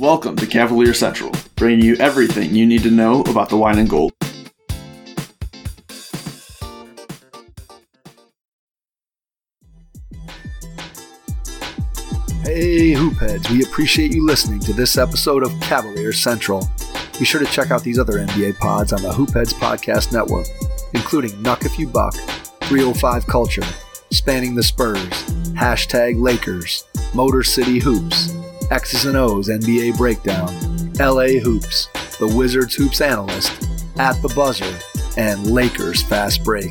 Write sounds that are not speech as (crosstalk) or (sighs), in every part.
Welcome to Cavalier Central, bringing you everything you need to know about the wine and gold. Hey, Hoopheads, we appreciate you listening to this episode of Cavalier Central. Be sure to check out these other NBA pods on the Hoopheads Podcast Network, including Nuck If You Buck, 305 Culture, Spanning the Spurs, Hashtag Lakers, Motor City Hoops, X's and O's NBA Breakdown, LA Hoops, The Wizards Hoops Analyst, At the Buzzer, and Lakers Fast Break.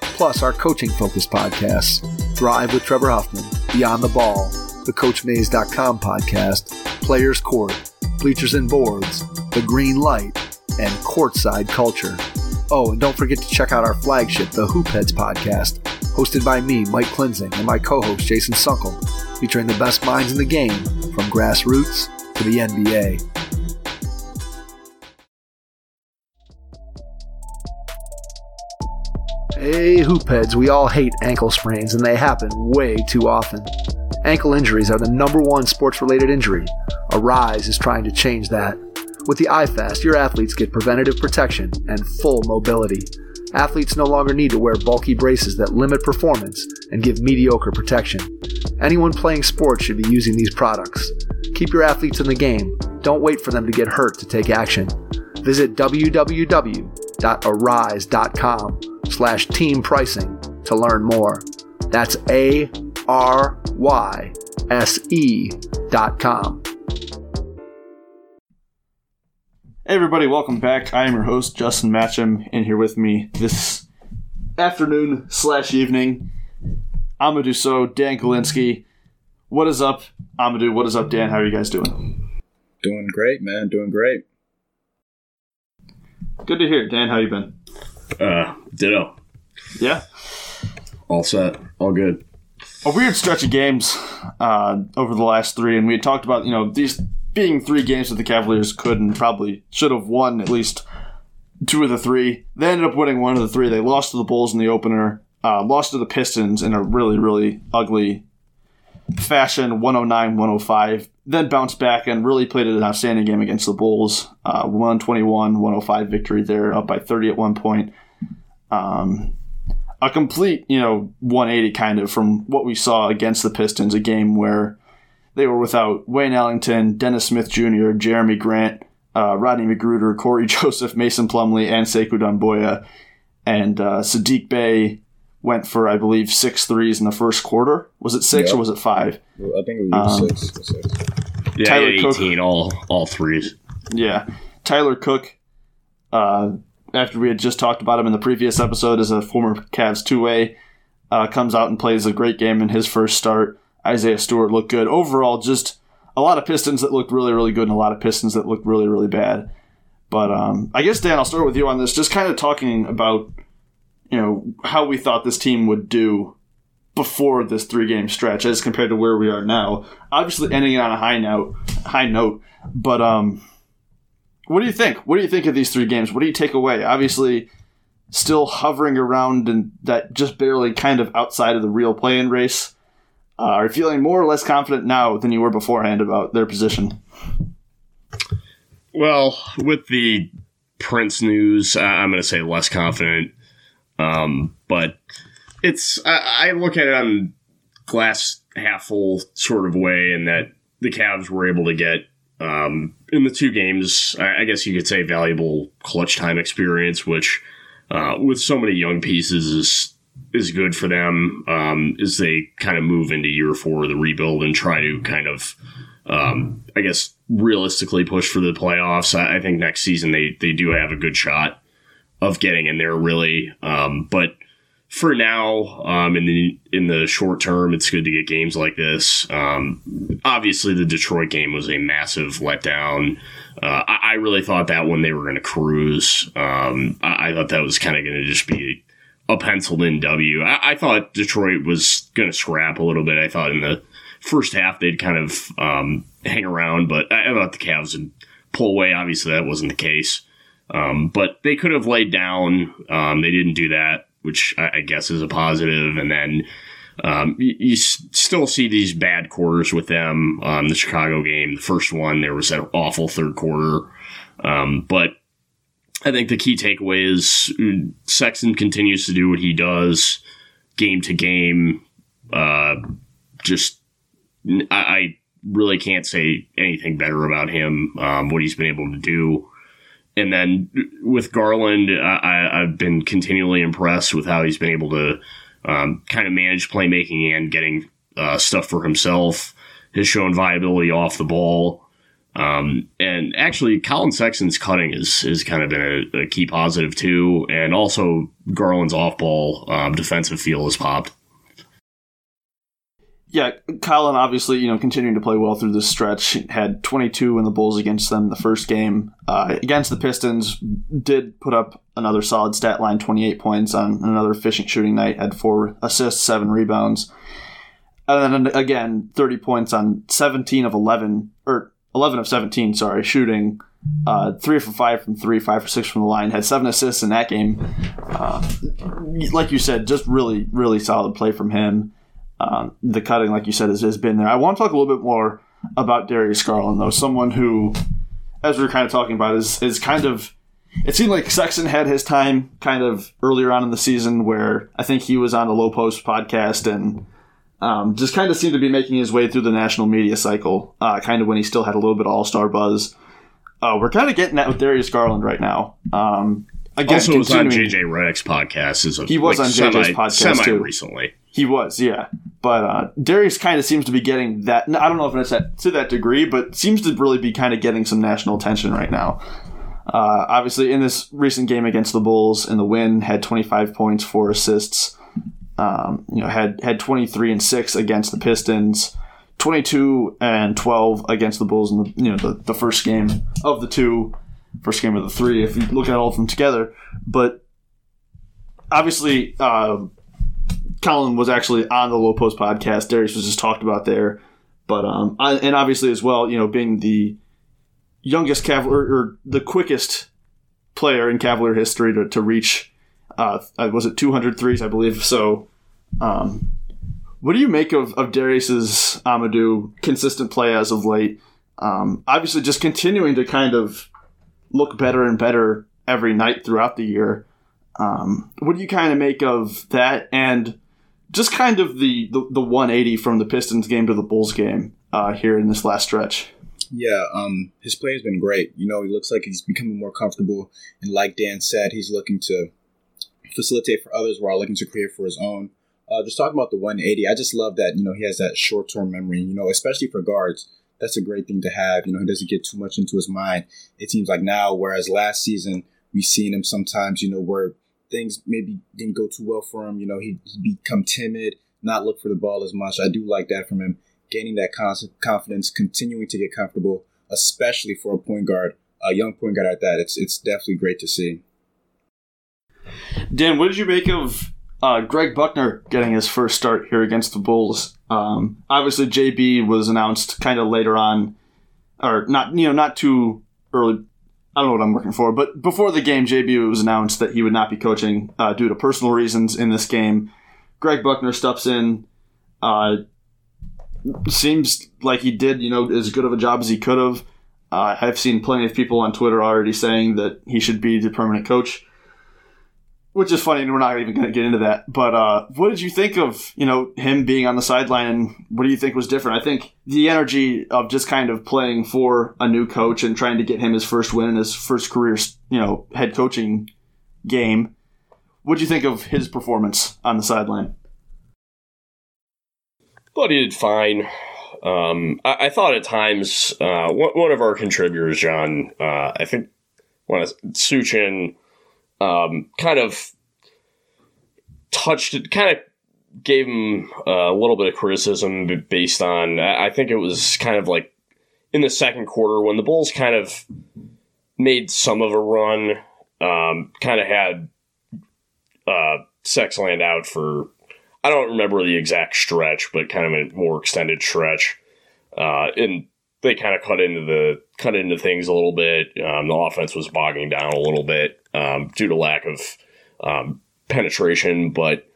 Plus, our coaching focused podcasts Thrive with Trevor Huffman, Beyond the Ball, the CoachMaze.com podcast, Players Court, Bleachers and Boards, The Green Light, and Courtside Culture. Oh, and don't forget to check out our flagship, the Hoopheads podcast, hosted by me, Mike Klinzing, and my co-host Jason Sunkel, featuring the best minds in the game from grassroots to the NBA. Hey, hoopheads, we all hate ankle sprains, and they happen way too often. Ankle injuries are the number one sports related injury. Aryse is trying to change that. With the iFast, your athletes get preventative protection and full mobility. Athletes no longer need to wear bulky braces that limit performance and give mediocre protection. Anyone playing sports should be using these products. Keep your athletes in the game. Don't wait for them to get hurt to take action. Visit www.aryse.com slash team pricing to learn more. That's A R Y S E dot com. Hey everybody, welcome back. I am your host, Justin Matcham, and here with me this afternoon slash evening, Amadou So, Dan Kalinsky. What is up, Amadou? What is up, Dan? How are you guys doing? Doing great, man. Doing great. Good to hear. Dan, how you been? Uh, ditto. Yeah. All set. All good. A weird stretch of games uh, over the last three, and we had talked about, you know, these being three games that the Cavaliers could and probably should have won at least two of the three. They ended up winning one of the three. They lost to the Bulls in the opener, uh, lost to the Pistons in a really, really ugly fashion 109 105 then bounced back and really played an outstanding game against the bulls uh, 121 105 victory there up by 30 at one point um, a complete you know 180 kind of from what we saw against the pistons a game where they were without wayne ellington dennis smith jr jerami grant uh, rodney mcgruder cory (laughs) joseph mason plumlee and sekou Doumbouya. and uh, saddiq bey went for I believe six threes in the first quarter. Was it six Yep. or was it five? I think it was Um, six. six. Yeah, Tyler yeah, Cook. 18, all all threes. Yeah, Tyler Cook. Uh, after we had just talked about him in the previous episode as a former Cavs two way, uh, comes out and plays a great game in his first start. Isaiah Stewart looked good overall. Just a lot of Pistons that looked really really good and a lot of Pistons that looked really really bad. But um, I guess Dan, I'll start with you on this. Just kind of talking about you know how we thought this team would do before this three game stretch as compared to where we are now. Obviously ending it on a high note, high note. But um, what do you think? What do you think of these three games? What do you take away? Obviously, still hovering around and that just barely kind of outside of the real play-in race. Uh, are feeling more or less confident now than you were beforehand about their position? Well, with the Prince news, I'm going to say less confident. Um, but it's I, I look at it on glass half full sort of way, in that the Cavs were able to get um, in the two games. I, I guess you could say valuable clutch time experience, which uh, with so many young pieces is is good for them um, as they kind of move into year four of the rebuild and try to kind of um, I guess realistically push for the playoffs. I, I think next season they they do have a good shot of getting in there really. Um, but for now, um, in the in the short term, it's good to get games like this. Um, obviously, the Detroit game was a massive letdown. Uh, I, I really thought that when they were going to cruise. Um, I, I thought that was kind of going to just be a penciled in W. I, I thought Detroit was going to scrap a little bit. I thought in the first half they'd kind of um, hang around, but I, I thought the Cavs would pull away. Obviously, that wasn't the case. Um, but they could have laid down. Um, they didn't do that, which I, I guess is a positive. And then Um, you, you, still see these bad quarters with them. Um, the Chicago game, the first one, there was that awful third quarter. Um, but I think the key takeaway is mm, Sexton continues to do what he does game to game. Uh, just, I, I, really can't say anything better about him, um, what he's been able to do. And then with Garland, I, have been continually impressed with how he's been able to um, kind of manage playmaking and getting uh, stuff for himself. Has shown viability off the ball. Um, and actually, Colin Sexton's cutting is has kind of been a, a, key positive too, and also Garland's off ball um, defensive feel has popped. Yeah, Colin obviously you know continuing to play well through this stretch. Had 22 in the Bulls against them the first game uh, against the Pistons. Did put up another solid stat line, 28 points on another efficient shooting night. Had four assists, seven rebounds, and then again 30 points on 17 of 11 or 11 of 17, sorry, shooting. Uh, three for five from three, five for six from the line. Had seven assists in that game. Uh, like you said, just really, really solid play from him. Uh, the cutting, like you said, has, has been there. I want to talk a little bit more about Darius Garland, though. Someone who, as we are kind of talking about, is is kind of. It seemed like Sexton had his time kind of earlier on in the season where I think he was on the Lowe Post podcast and um, just kind of seemed to be making his way through the national media cycle, uh, kind of when he still had a little bit of all star buzz. Uh, we're kind of getting that with Darius Garland right now. Um, again, also was on JJ Redick's podcast. Is a, he was like, on JJ's semi, podcast semi too. recently. He was, yeah. But uh, Darius kind of seems to be getting that. I don't know if it's at, to that degree, but seems to really be kind of getting some national attention right now. Uh, obviously, in this recent game against the Bulls in the win, had 25 points, four assists. Um, you know, had had 23 and six against the Pistons, 22 and 12 against the Bulls in the you know the, the first game of the two, first game of the three. If you look at all of them together, but obviously, uh, Collin was actually on the Lowe Post podcast. Darius was just talked about there, but um, and obviously as well, you know, being the youngest Cavalier or the quickest player in Cavalier history to, to reach uh, was it 200 threes, I believe. So, um, what do you make of, of Darius's Amadou consistent play as of late? Um, obviously, just continuing to kind of look better and better every night throughout the year. Um, what do you kind of make of that and just kind of the, the, the 180 from the Pistons game to the Bulls game uh, here in this last stretch? Yeah, um, his play has been great. You know, he looks like he's becoming more comfortable, and like Dan said, he's looking to facilitate for others while looking to create for his own. Uh, just talking about the 180, I just love that, you know, he has that short term memory, you know, especially for guards. That's a great thing to have. You know, he doesn't get too much into his mind. It seems like now, whereas last season, we've seen him sometimes, you know, where things maybe didn't go too well for him. You know, he, become timid, not look for the ball as much. I do like that from him, gaining that confidence, continuing to get comfortable, especially for a point guard, a young point guard at that. It's, it's definitely great to see. Dan, what did you make of uh, Greg Buckner getting his first start here against the Bulls? Um, obviously, JB was announced kind of later on, or not, you know, not too early. I don't know what I'm looking for, but before the game, JB was announced that he would not be coaching uh, due to personal reasons in this game. Greg Buckner steps in. Uh, seems like he did, you know, as good of a job as he could have. Uh, I've seen plenty of people on Twitter already saying that he should be the permanent coach which is funny, and we're not even going to get into that. But uh, what did you think of you know him being on the sideline, and what do you think was different? I think the energy of just kind of playing for a new coach and trying to get him his first win in his first career, you know, head coaching game. What do you think of his performance on the sideline? Thought he did fine. Um, I, I, thought at times uh, one, of our contributors, John, uh, I think, one of Suchin um, kind of touched it, kind of gave him a little bit of criticism based on, I think it was kind of like in the second quarter when the Bulls kind of made some of a run, um, kind of had uh, Sexland out for, I don't remember the exact stretch, but kind of a more extended stretch. Uh, and they kind of cut into the cut into things a little bit. Um, the offense was bogging down a little bit um, due to lack of um, penetration, but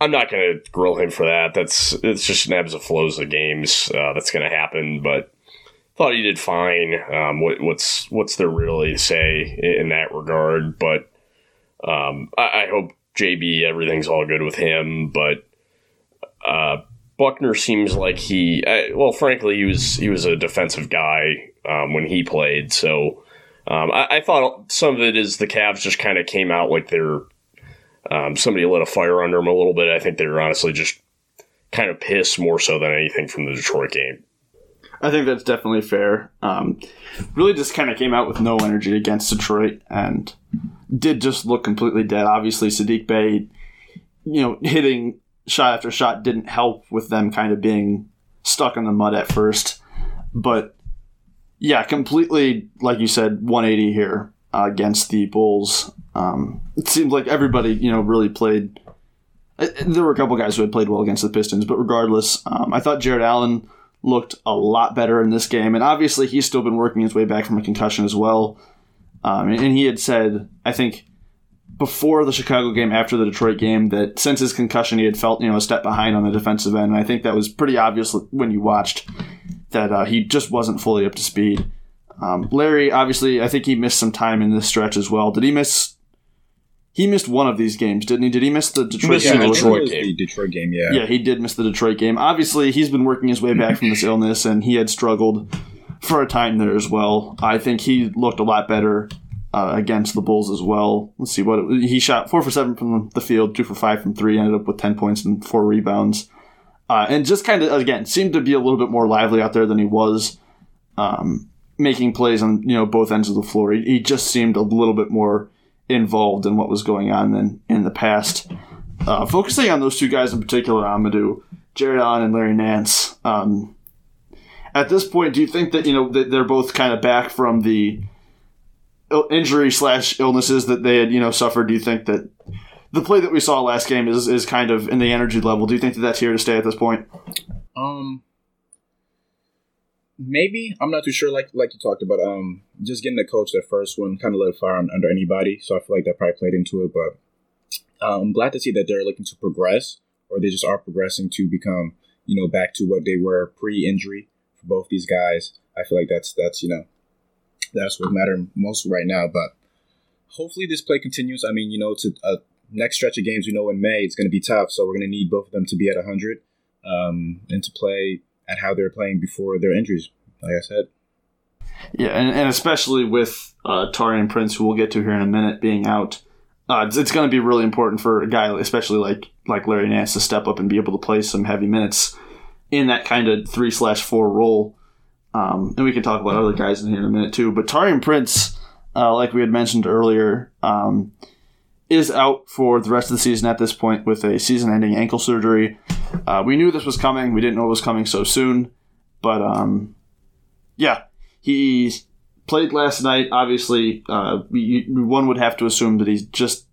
I'm not going to grill him for that. That's it's just an ebbs and flows of games. Uh, that's going to happen, but thought he did fine. Um, what, what's what's there really to say in, that regard? But um, I, I, hope JB everything's all good with him. But uh, Buckner seems like he uh, well, frankly, he was he was a defensive guy um, when he played. So um, I, I, thought some of it is the Cavs just kind of came out like they're um, somebody lit a fire under them a little bit. I think they were honestly just kind of pissed more so than anything from the Detroit game. I think that's definitely fair. Um, really, just kind of came out with no energy against Detroit and did just look completely dead. Obviously, Saddiq Bey, you know, hitting shot after shot didn't help with them kind of being stuck in the mud at first. But yeah, completely, like you said, 180 here uh, against the Bulls. Um, it seemed like everybody, you know, really played. Uh, there were a couple guys who had played well against the Pistons, but regardless, um, I thought Jarrett Allen looked a lot better in this game. And obviously, he's still been working his way back from a concussion as well. Um, and he had said, I think, before the Chicago game, after the Detroit game, that since his concussion, he had felt you know a step behind on the defensive end. And I think that was pretty obvious when you watched that uh, he just wasn't fully up to speed. Um, Larry, obviously, I think he missed some time in this stretch as well. Did he miss he missed one of these games, didn't he? Did he miss the Detroit yeah, game? Detroit game. The Detroit game, yeah. Yeah, he did miss the Detroit game. Obviously, he's been working his way back from this (laughs) illness, and he had struggled for a time there as well. I think he looked a lot better uh, against the Bulls as well. Let's see what it, he shot four for seven from the field, two for five from three, ended up with ten points and four rebounds, uh, and just kind of again seemed to be a little bit more lively out there than he was. Um, making plays on you know both ends of the floor. He, he just seemed a little bit more involved in what was going on than in the past. Uh, focusing on those two guys in particular, Amadou, Jarrett Allen, and Larry Nance. Um, at this point, do you think that you know they're both kind of back from the injury slash illnesses that they had you know suffered? Do you think that the play that we saw last game is is kind of in the energy level? Do you think that that's here to stay at this point? Um, maybe I'm not too sure. Like like you talked about, um, just getting the coach that first one kind of lit a fire under anybody. So I feel like that probably played into it. But um, I'm glad to see that they're looking to progress, or they just are progressing to become, you know, back to what they were pre-injury for both these guys. I feel like that's that's you know, that's what matters most right now. But hopefully this play continues. I mean, you know, to a next stretch of games, we know in May it's going to be tough, so we're going to need both of them to be at 100 um, and to play at how they're playing before their injuries, like I said. Yeah, and, and especially with uh, Taurean Prince, who we'll get to here in a minute, being out, uh, it's, it's going to be really important for a guy, especially like like Larry Nance, to step up and be able to play some heavy minutes in that kind of three slash four role. Um, and we can talk about other guys in here in a minute too. But Taurean Prince, uh, like we had mentioned earlier, um, is out for the rest of the season at this point with a season-ending ankle surgery. Uh, we knew this was coming. We didn't know it was coming so soon, but um, yeah, he played last night. Obviously, uh, we, one would have to assume that he just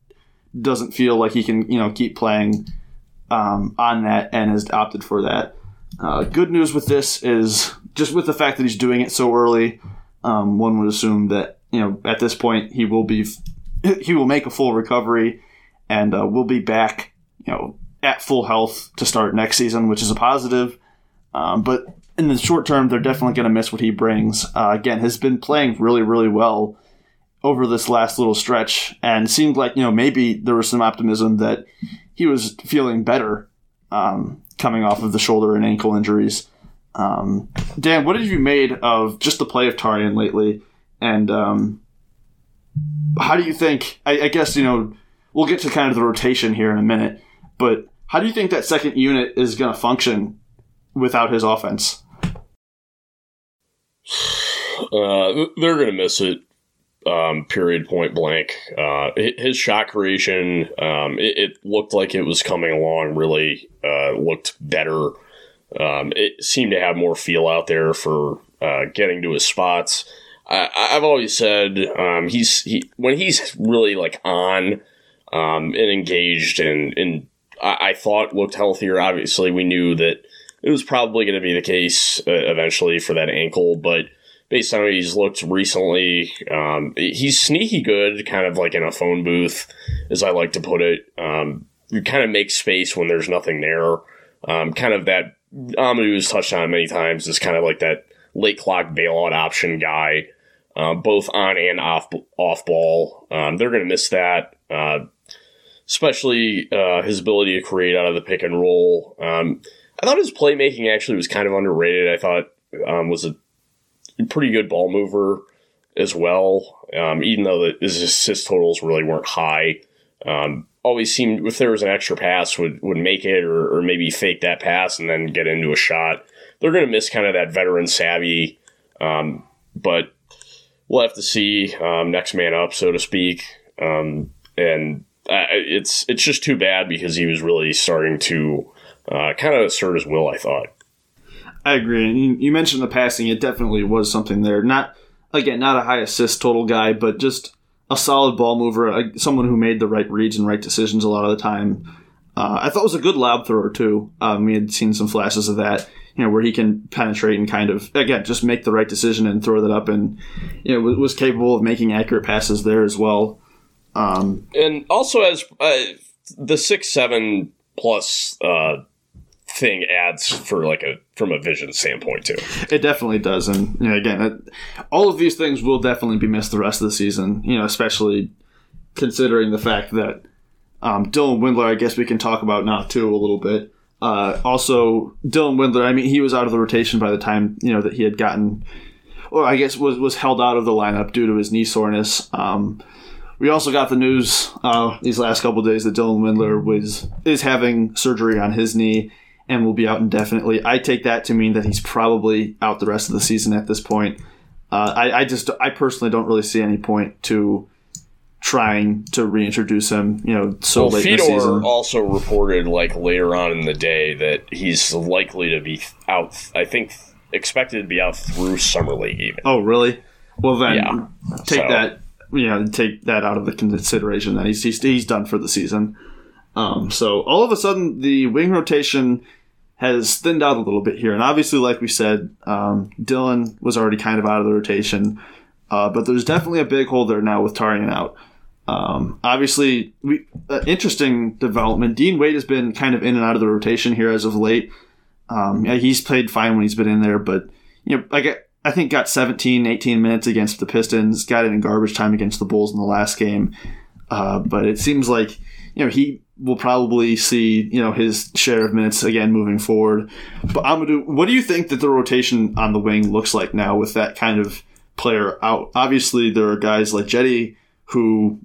doesn't feel like he can, you know, keep playing um, on that and has opted for that. Uh, good news with this is just with the fact that he's doing it so early. Um, one would assume that you know at this point he will be (laughs) he will make a full recovery and uh, will be back, you know, at full health to start next season, which is a positive. Um, but in the short term, they're definitely going to miss what he brings. Uh, again, has been playing really, really well over this last little stretch, and seemed like you know maybe there was some optimism that he was feeling better um, coming off of the shoulder and ankle injuries. Um, Dan, what have you made of just the play of Taurean lately, and um, how do you think? I, I guess you know we'll get to kind of the rotation here in a minute, but how do you think that second unit is going to function without his offense? (sighs) Uh, they're going to miss it. Um, period, point blank. Uh, his shot creation, um, it, it, looked like it was coming along. Really uh, looked better. Um, it seemed to have more feel out there for uh, getting to his spots. I, have always said um, he's he when he's really like on um, and engaged and and I, I, thought looked healthier. Obviously, we knew that it was probably going to be the case uh, eventually for that ankle, but based on how he's looked recently, um, he's sneaky good, kind of like in a phone booth, as I like to put it. Um, you kind of make space when there's nothing there. Um, kind of that Amadou has touched on many times is kind of like that late clock bailout option guy, um, both on and off off ball. Um, they're going to miss that, uh, especially uh, his ability to create out of the pick and roll. Um, I thought his playmaking actually was kind of underrated. I thought um, was a pretty good ball mover as well, um, even though the, his assist totals really weren't high. Um, always seemed if there was an extra pass would would make it or, or maybe fake that pass and then get into a shot. They're going to miss kind of that veteran savvy, um, but we'll have to see um, next man up, so to speak. Um, and uh, it's it's just too bad because he was really starting to uh, kind of assert his will. I thought. I agree. And you, mentioned the passing; it definitely was something there. Not again, not a high assist total guy, but just a solid ball mover, someone who made the right reads and right decisions a lot of the time. Uh, I thought was a good lob thrower too. Um, we had seen some flashes of that, you know, where he can penetrate and kind of again just make the right decision and throw that up, and you know was capable of making accurate passes there as well. Um, and also as uh, the six seven plus uh, thing adds for like a from a vision standpoint too. It definitely does, and you know, again, it, all of these things will definitely be missed the rest of the season. You know, especially considering the fact that um, Dylan Windler, I guess we can talk about now too a little bit. Uh, also, Dylan Windler, I mean, he was out of the rotation by the time you know that he had gotten, or I guess was was held out of the lineup due to his knee soreness. Um, we also got the news uh, these last couple days that Dylan Windler was is having surgery on his knee and will be out indefinitely. I take that to mean that he's probably out the rest of the season at this point. Uh, I, I, just, I personally don't really see any point to trying to reintroduce him. You know, so well, late Fedor in the season. also reported like later on in the day that he's likely to be out. I think expected to be out through summer league even. Oh, really? Well, then yeah. take so. that. You know, take that out of the consideration. That he's he's, he's done for the season. Um, so all of a sudden, the wing rotation has thinned out a little bit here. And obviously, like we said, um, Dylan was already kind of out of the rotation, uh, but there's definitely a big hole there now with Taurean out. Um, obviously, we, uh, interesting development. Dean Wade has been kind of in and out of the rotation here as of late. Um, yeah, he's played fine when he's been in there, but you know, I I think got 17, 18 minutes against the Pistons, got it in garbage time against the Bulls in the last game. Uh, but it seems like you know he will probably see you know his share of minutes again moving forward. But Amadou, what do you think that the rotation on the wing looks like now with that kind of player out? Obviously, there are guys like Cedi who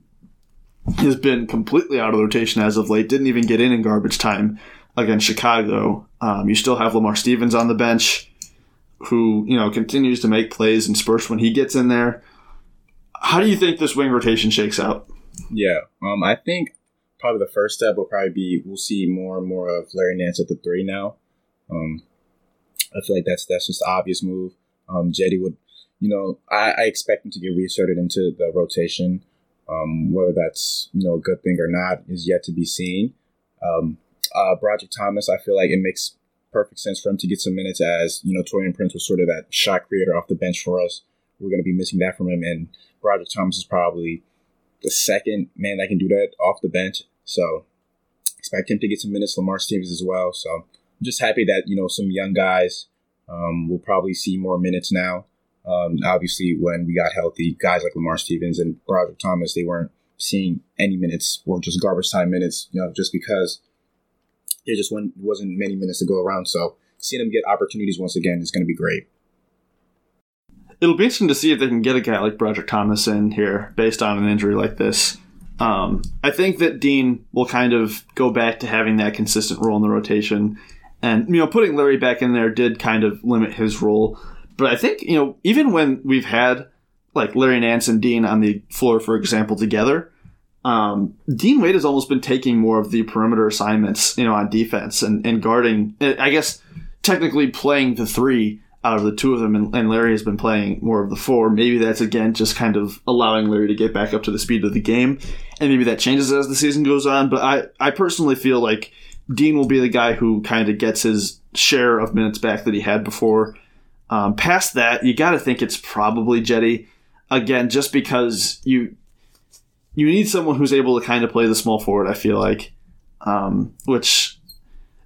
has been completely out of the rotation as of late. Didn't even get in in garbage time against Chicago. Um, you still have Lamar Stevens on the bench, who you know continues to make plays and spurts when he gets in there. How do you think this wing rotation shakes out? Yeah, um, I think probably the first step will probably be we'll see more and more of Larry Nance at the three now. Um, I feel like that's that's just the obvious move. Um, Cedi would, you know, I, I expect him to get reinserted into the rotation. Um, whether that's you know a good thing or not is yet to be seen. Um, uh, Brodric Thomas, I feel like it makes perfect sense for him to get some minutes as you know Taurean Prince was sort of that shot creator off the bench for us. We're going to be missing that from him, and Brodric Thomas is probably the second man that can do that off the bench. So expect him to get some minutes. Lamar Stevens as well. So I'm just happy that you know some young guys um, will probably see more minutes now. Um, obviously, when we got healthy, guys like Lamar Stevens and Brodric Thomas, they weren't seeing any minutes or just garbage time minutes. You know, just because there just wasn't many minutes to go around. So seeing them get opportunities once again is going to be great. It'll be interesting to see if they can get a guy like Brodric Thomas in here based on an injury like this. Um, I think that Dean will kind of go back to having that consistent role in the rotation. And, you know, putting Larry back in there did kind of limit his role. But I think, you know, even when we've had like Larry Nance and Dean on the floor, for example, together, um, Dean Wade has almost been taking more of the perimeter assignments, you know, on defense and, and guarding, I guess, technically playing the three out of the two of them, and, and, Larry has been playing more of the four. Maybe that's again just kind of allowing Larry to get back up to the speed of the game, and maybe that changes as the season goes on. But I, I personally feel like Dean will be the guy who kind of gets his share of minutes back that he had before. Um, past that, you got to think it's probably Cedi again, just because you you need someone who's able to kind of play the small forward. I feel like um, which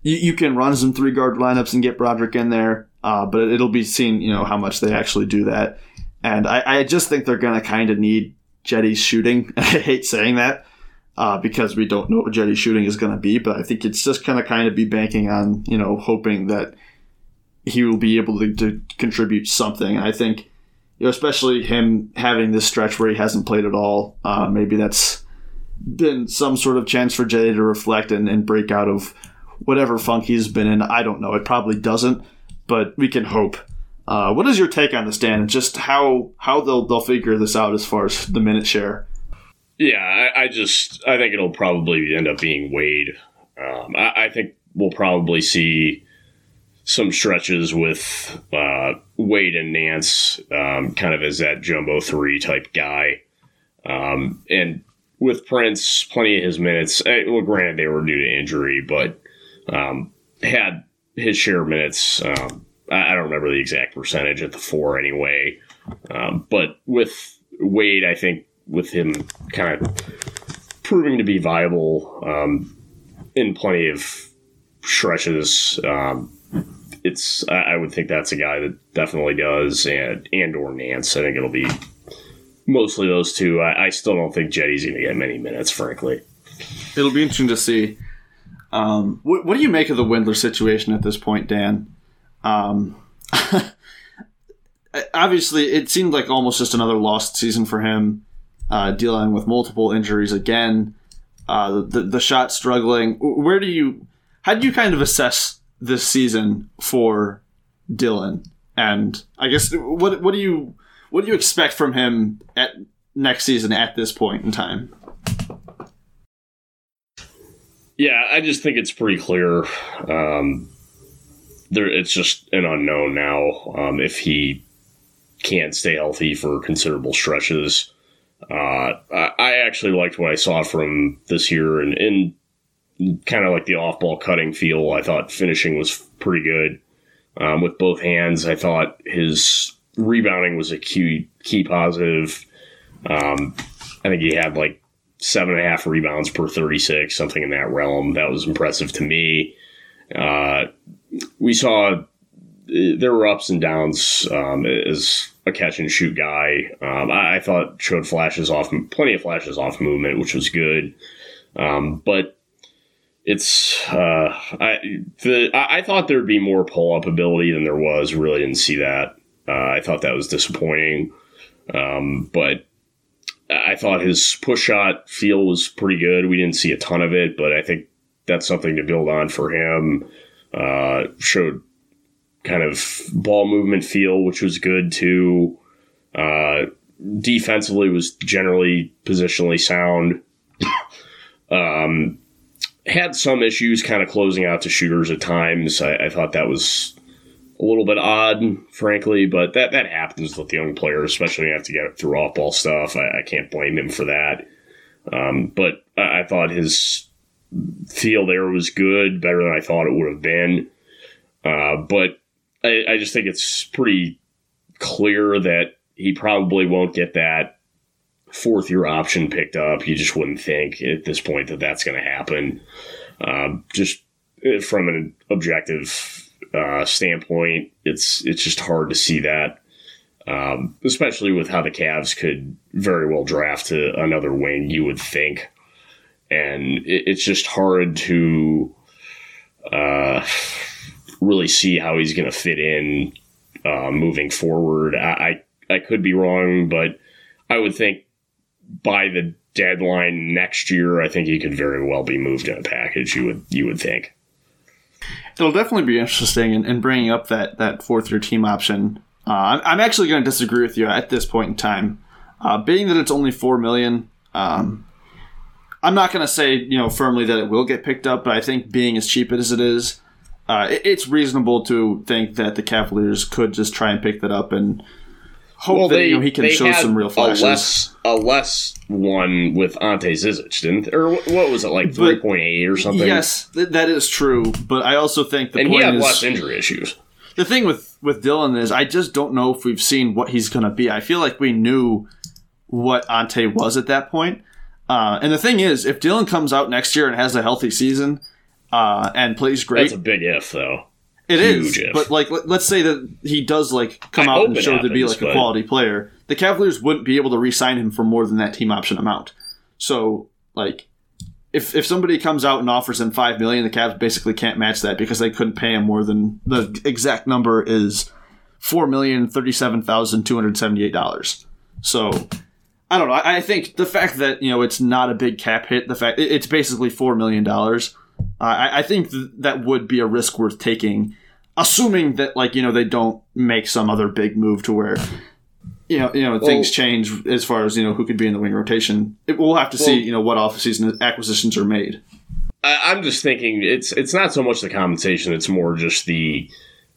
you, you can run some three guard lineups and get Brodric in there, uh, but it'll be seen, you know, how much they actually do that. And I, I just think they're going to kind of need Cedi's shooting. (laughs) I hate saying that uh, because we don't know what Cedi's shooting is going to be, but I think it's just going to kind of be banking on, you know, hoping that he will be able to, to contribute something. I think, you know, especially him having this stretch where he hasn't played at all, uh, maybe that's been some sort of chance for Cedi to reflect and, and break out of whatever funk he's been in. I don't know. It probably doesn't, but we can hope. Uh, what is your take on this, Dan? And just how how they'll they'll figure this out as far as the minute share? Yeah, I, I just I think it'll probably end up being Wade. Um, I, I, think we'll probably see some stretches with uh, Wade and Nance, um, kind of as that jumbo three type guy, um, and with Prince, plenty of his minutes. Eh, well, granted they were due to injury, but um, had his share of minutes. Um, I, don't remember the exact percentage at the four anyway. Um, but with Wade, I think with him kind of proving to be viable um, in plenty of stretches, um, it's I, I would think that's a guy that definitely does, and and or Nance. I think it'll be mostly those two. I, I still don't think Cedi's going to get many minutes, frankly. It'll be interesting to see. Um, what, what, do you make of the Windler situation at this point, Dan? Um, (laughs) obviously, it seemed like almost just another lost season for him, uh, dealing with multiple injuries again. Uh, the the shot struggling. Where do you? How do you kind of assess this season for Dylan? And I guess what what do you what do you expect from him at next season at this point in time? Yeah, I just think it's pretty clear. Um, there, it's just an unknown now. Um, if he can't stay healthy for considerable stretches, uh, I, I, actually liked what I saw from this year, and, kind of like the off-ball cutting feel. I thought finishing was pretty good um, with both hands. I thought his rebounding was a key key positive. Um, I think he had like seven and a half rebounds per 36, something in that realm. That was impressive to me. Uh, we saw there were ups and downs um, as a catch and shoot guy. Um, I, I, thought showed flashes off, plenty of flashes off movement, which was good. Um, but it's uh, I the I thought there'd be more pull up ability than there was. Really didn't see that. Uh, I thought that was disappointing. Um, but I thought his push shot feel was pretty good. We didn't see a ton of it, but I think that's something to build on for him. Uh, showed kind of ball movement feel, which was good too. Uh, defensively was generally positionally sound. (coughs) um, had some issues kind of closing out to shooters at times. I, I thought that was a little bit odd, frankly, but that, that happens with young players, especially when you have to get through off ball stuff. I, I, can't blame him for that. Um, but I, I, thought his feel there was good, better than I thought it would have been. Uh, but I, I just think it's pretty clear that he probably won't get that fourth year option picked up. You just wouldn't think at this point that that's going to happen. Um, just uh, from an objective uh, standpoint, it's it's just hard to see that, um, especially with how the Cavs could very well draft to another wing. You would think, and it, it's just hard to uh, really see how he's going to fit in uh, moving forward. I, I I could be wrong, but I would think by the deadline next year, I think he could very well be moved in a package. You would you would think it'll definitely be interesting in, in bringing up that that fourth year team option. Uh, I'm, actually going to disagree with you at this point in time, uh, being that it's only four million. Um, I'm not going to say you know firmly that it will get picked up, but I think being as cheap as it is, uh, it, it's reasonable to think that the Cavaliers could just try and pick that up and hope well, that they, you know, he can show some real flashes. A less, a less one with Ante Zizic, didn't? Or what was it like three point eight or something? Yes, th- that is true. But I also think the and point he had is, less injury issues. The thing with with Dylan is I just don't know if we've seen what he's going to be. I feel like we knew what Ante was at that point. Uh, and the thing is, if Dylan comes out next year and has a healthy season uh, and plays great, That's a big if, though. It is. if. But like, let, us say that he does like come I out and show to be like a quality player. The Cavaliers wouldn't be able to re-sign him for more than that team option amount. So like, if if somebody comes out and offers him five million, the Cavs basically can't match that because they couldn't pay him more than the exact number is four million thirty-seven thousand two hundred seventy-eight dollars. So. I don't know. I I think the fact that you know it's not a big cap hit, the fact it- it's basically four million dollars. Uh, I, I think th- that would be a risk worth taking, assuming that like you know they don't make some other big move to where you know you know things change as far as you know who could be in the wing rotation. It, we'll have to see you know what off-season acquisitions are made. I, I'm just thinking it's it's not so much the compensation; it's more just the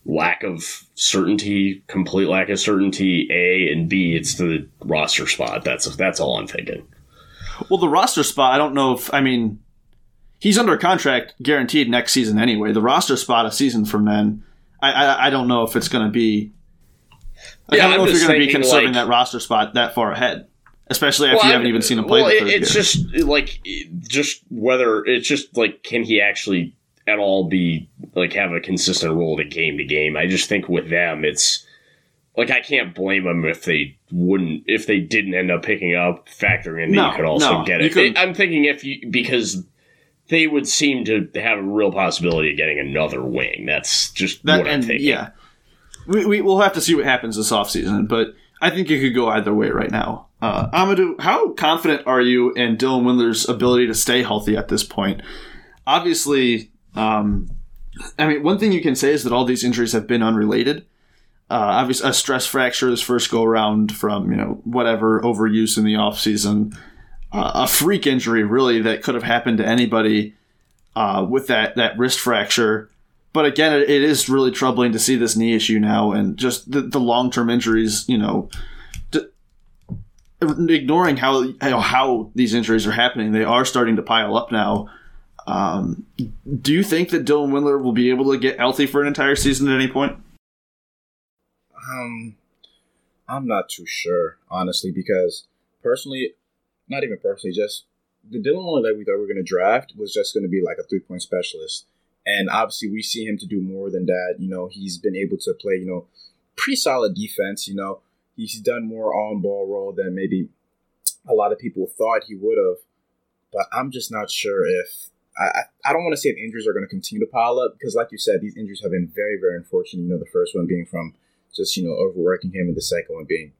lack of certainty, complete lack of certainty. A and B, it's the roster spot. That's that's all I'm thinking. Well, the roster spot, I don't know if I mean he's under contract guaranteed next season anyway. The roster spot a season from then, I I, I don't know if it's going to be. Like, Yeah, I don't know I'm if you're going to be conserving like- that roster spot that far ahead, especially after Well, you haven't even seen him play. Well, the it- third it's year. just like just whether it's just like can he actually at all be like have a consistent role to game to game. I just think with them, it's like I can't blame them if they wouldn't if they didn't end up picking up factoring in that No, you could also no, get it. I'm thinking if you because they would seem to have a real possibility of getting another wing. That's just That what I'm and thinking. yeah, we, we we'll have to see what happens this offseason, but I think it could go either way right now. Uh, Amadou, how confident are you in Dylan Windler's ability to stay healthy at this point? Obviously, um, I mean, one thing you can say is that all these injuries have been unrelated. Uh, obviously, a stress fracture his first go around from you know whatever overuse in the offseason. Uh, a freak injury, really, that could have happened to anybody uh, with that that wrist fracture. But again, it, it is really troubling to see this knee issue now, and just the, the long term injuries. You know, ignoring how how how these injuries are happening, they are starting to pile up now. Um, do you think that Dylan Windler will be able to get healthy for an entire season at any point? Um, I'm not too sure, honestly, because personally, not even personally, just the Dylan Windler that we thought we were going to draft was just going to be like a three point specialist. And obviously, we see him to do more than that. You know, he's been able to play, you know, pretty solid defense. You know, he's done more on ball role than maybe a lot of people thought he would have. But I'm just not sure if I, I don't want to say if injuries are going to continue to pile up because, like you said, these injuries have been very, very unfortunate. You know, the first one being from just you know overworking him, and the second one being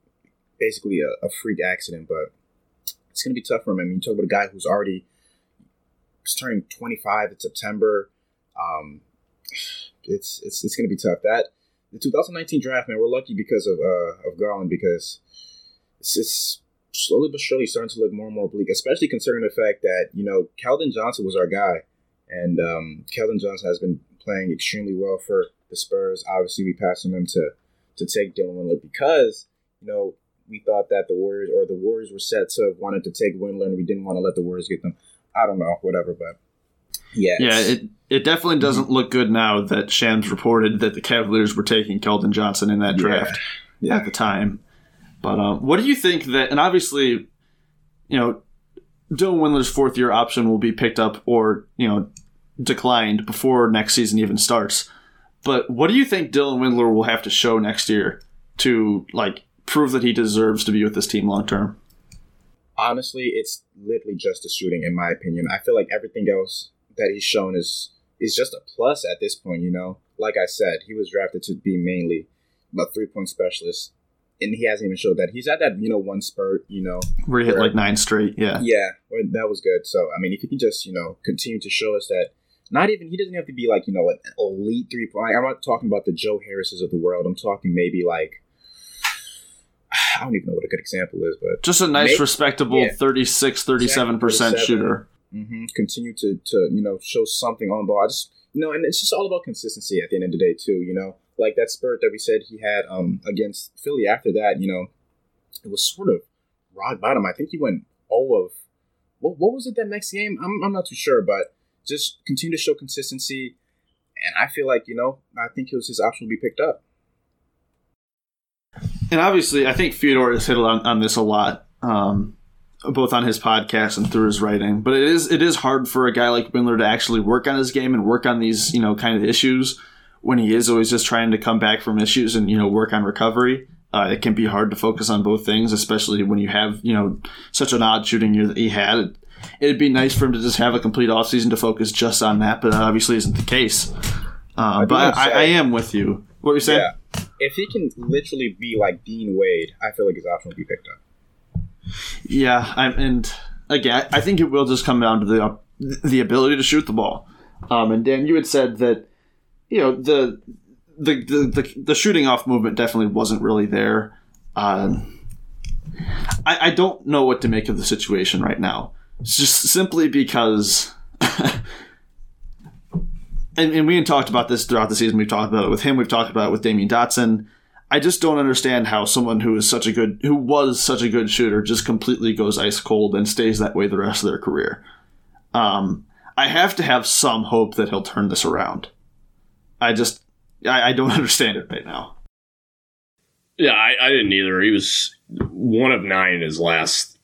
basically a, a freak accident. But it's going to be tough for him. I mean, you talk about a guy who's already turning 25 in September. Um, it's it's it's going to be tough. That the 2019 draft, man, we're lucky because of uh, of Garland because it's, it's slowly but surely starting to look more and more bleak, especially considering the fact that you know Keldon Johnson was our guy, and um, Keldon Johnson has been playing extremely well for the Spurs. Obviously, we passed on him to to take Dylan Windler because you know we thought that the Warriors or the Warriors were set to have wanted to take Windler, and we didn't want to let the Warriors get them. I don't know, whatever, but yeah, Yeah, it it definitely doesn't look good now that Shams reported that the Cavaliers were taking Keldon Johnson in that draft Yeah. at the time. But um, what do you think that? And obviously, you know, Dylan Windler's fourth year option will be picked up or you know declined before next season even starts. But what do you think Dylan Windler will have to show next year to like prove that he deserves to be with this team long term? honestly, it's literally just the shooting, in my opinion. I feel like everything else that he's shown is is just a plus at this point. You know, like I said, he was drafted to be mainly a three point specialist, and he hasn't even showed that. He's had that you know one spurt, you know, Where he hit like nine straight, yeah. yeah, that was good. So I mean, if he can just you know continue to show us that. Not even he doesn't have to be like you know an elite three point. I'm not talking about the Joe Harrises of the world. I'm talking maybe like (sighs) I don't even know what a good example is, but Just a nice, Maybe- respectable yeah. 36, 37% 37. shooter. hmm continue to to you know show something on ball. I just you know, and it's just all about consistency at the end of the day too. You know, like that spurt that we said he had um against Philly. After that, you know, it was sort of rock bottom. I think he went oh of what what was it that next game? I'm I'm not too sure, but just continue to show consistency. And I feel like you know, I think it was his option to be picked up. And obviously, I think Fyodor has hit on, on this a lot. Um, both on his podcast and through his writing. But it is it is hard for a guy like Windler to actually work on his game and work on these you know kind of issues when he is always just trying to come back from issues and you know work on recovery. Uh, it can be hard to focus on both things, especially when you have you know such an odd shooting year that he had. It'd be nice for him to just have a complete offseason to focus just on that, but that obviously isn't the case. Uh, but I, I, I am with you. What you saying? Yeah. If he can literally be like Dean Wade, I feel like his option will be picked up. Yeah, I'm, and again, I think it will just come down to the the ability to shoot the ball. Um, and Dan, you had said that you know the the the, the, the shooting off movement definitely wasn't really there. Um, I, I don't know what to make of the situation right now. It's just simply because. (laughs) and, and we had talked about this throughout the season. We've talked about it with him. We've talked about it with Damyean Dotson. I just don't understand how someone who is such a good, who was such a good shooter, just completely goes ice cold and stays that way the rest of their career. Um, I have to have some hope that he'll turn this around. I just, I, I don't (laughs) understand it right now. Yeah, I, I didn't either. He was one of nine in his last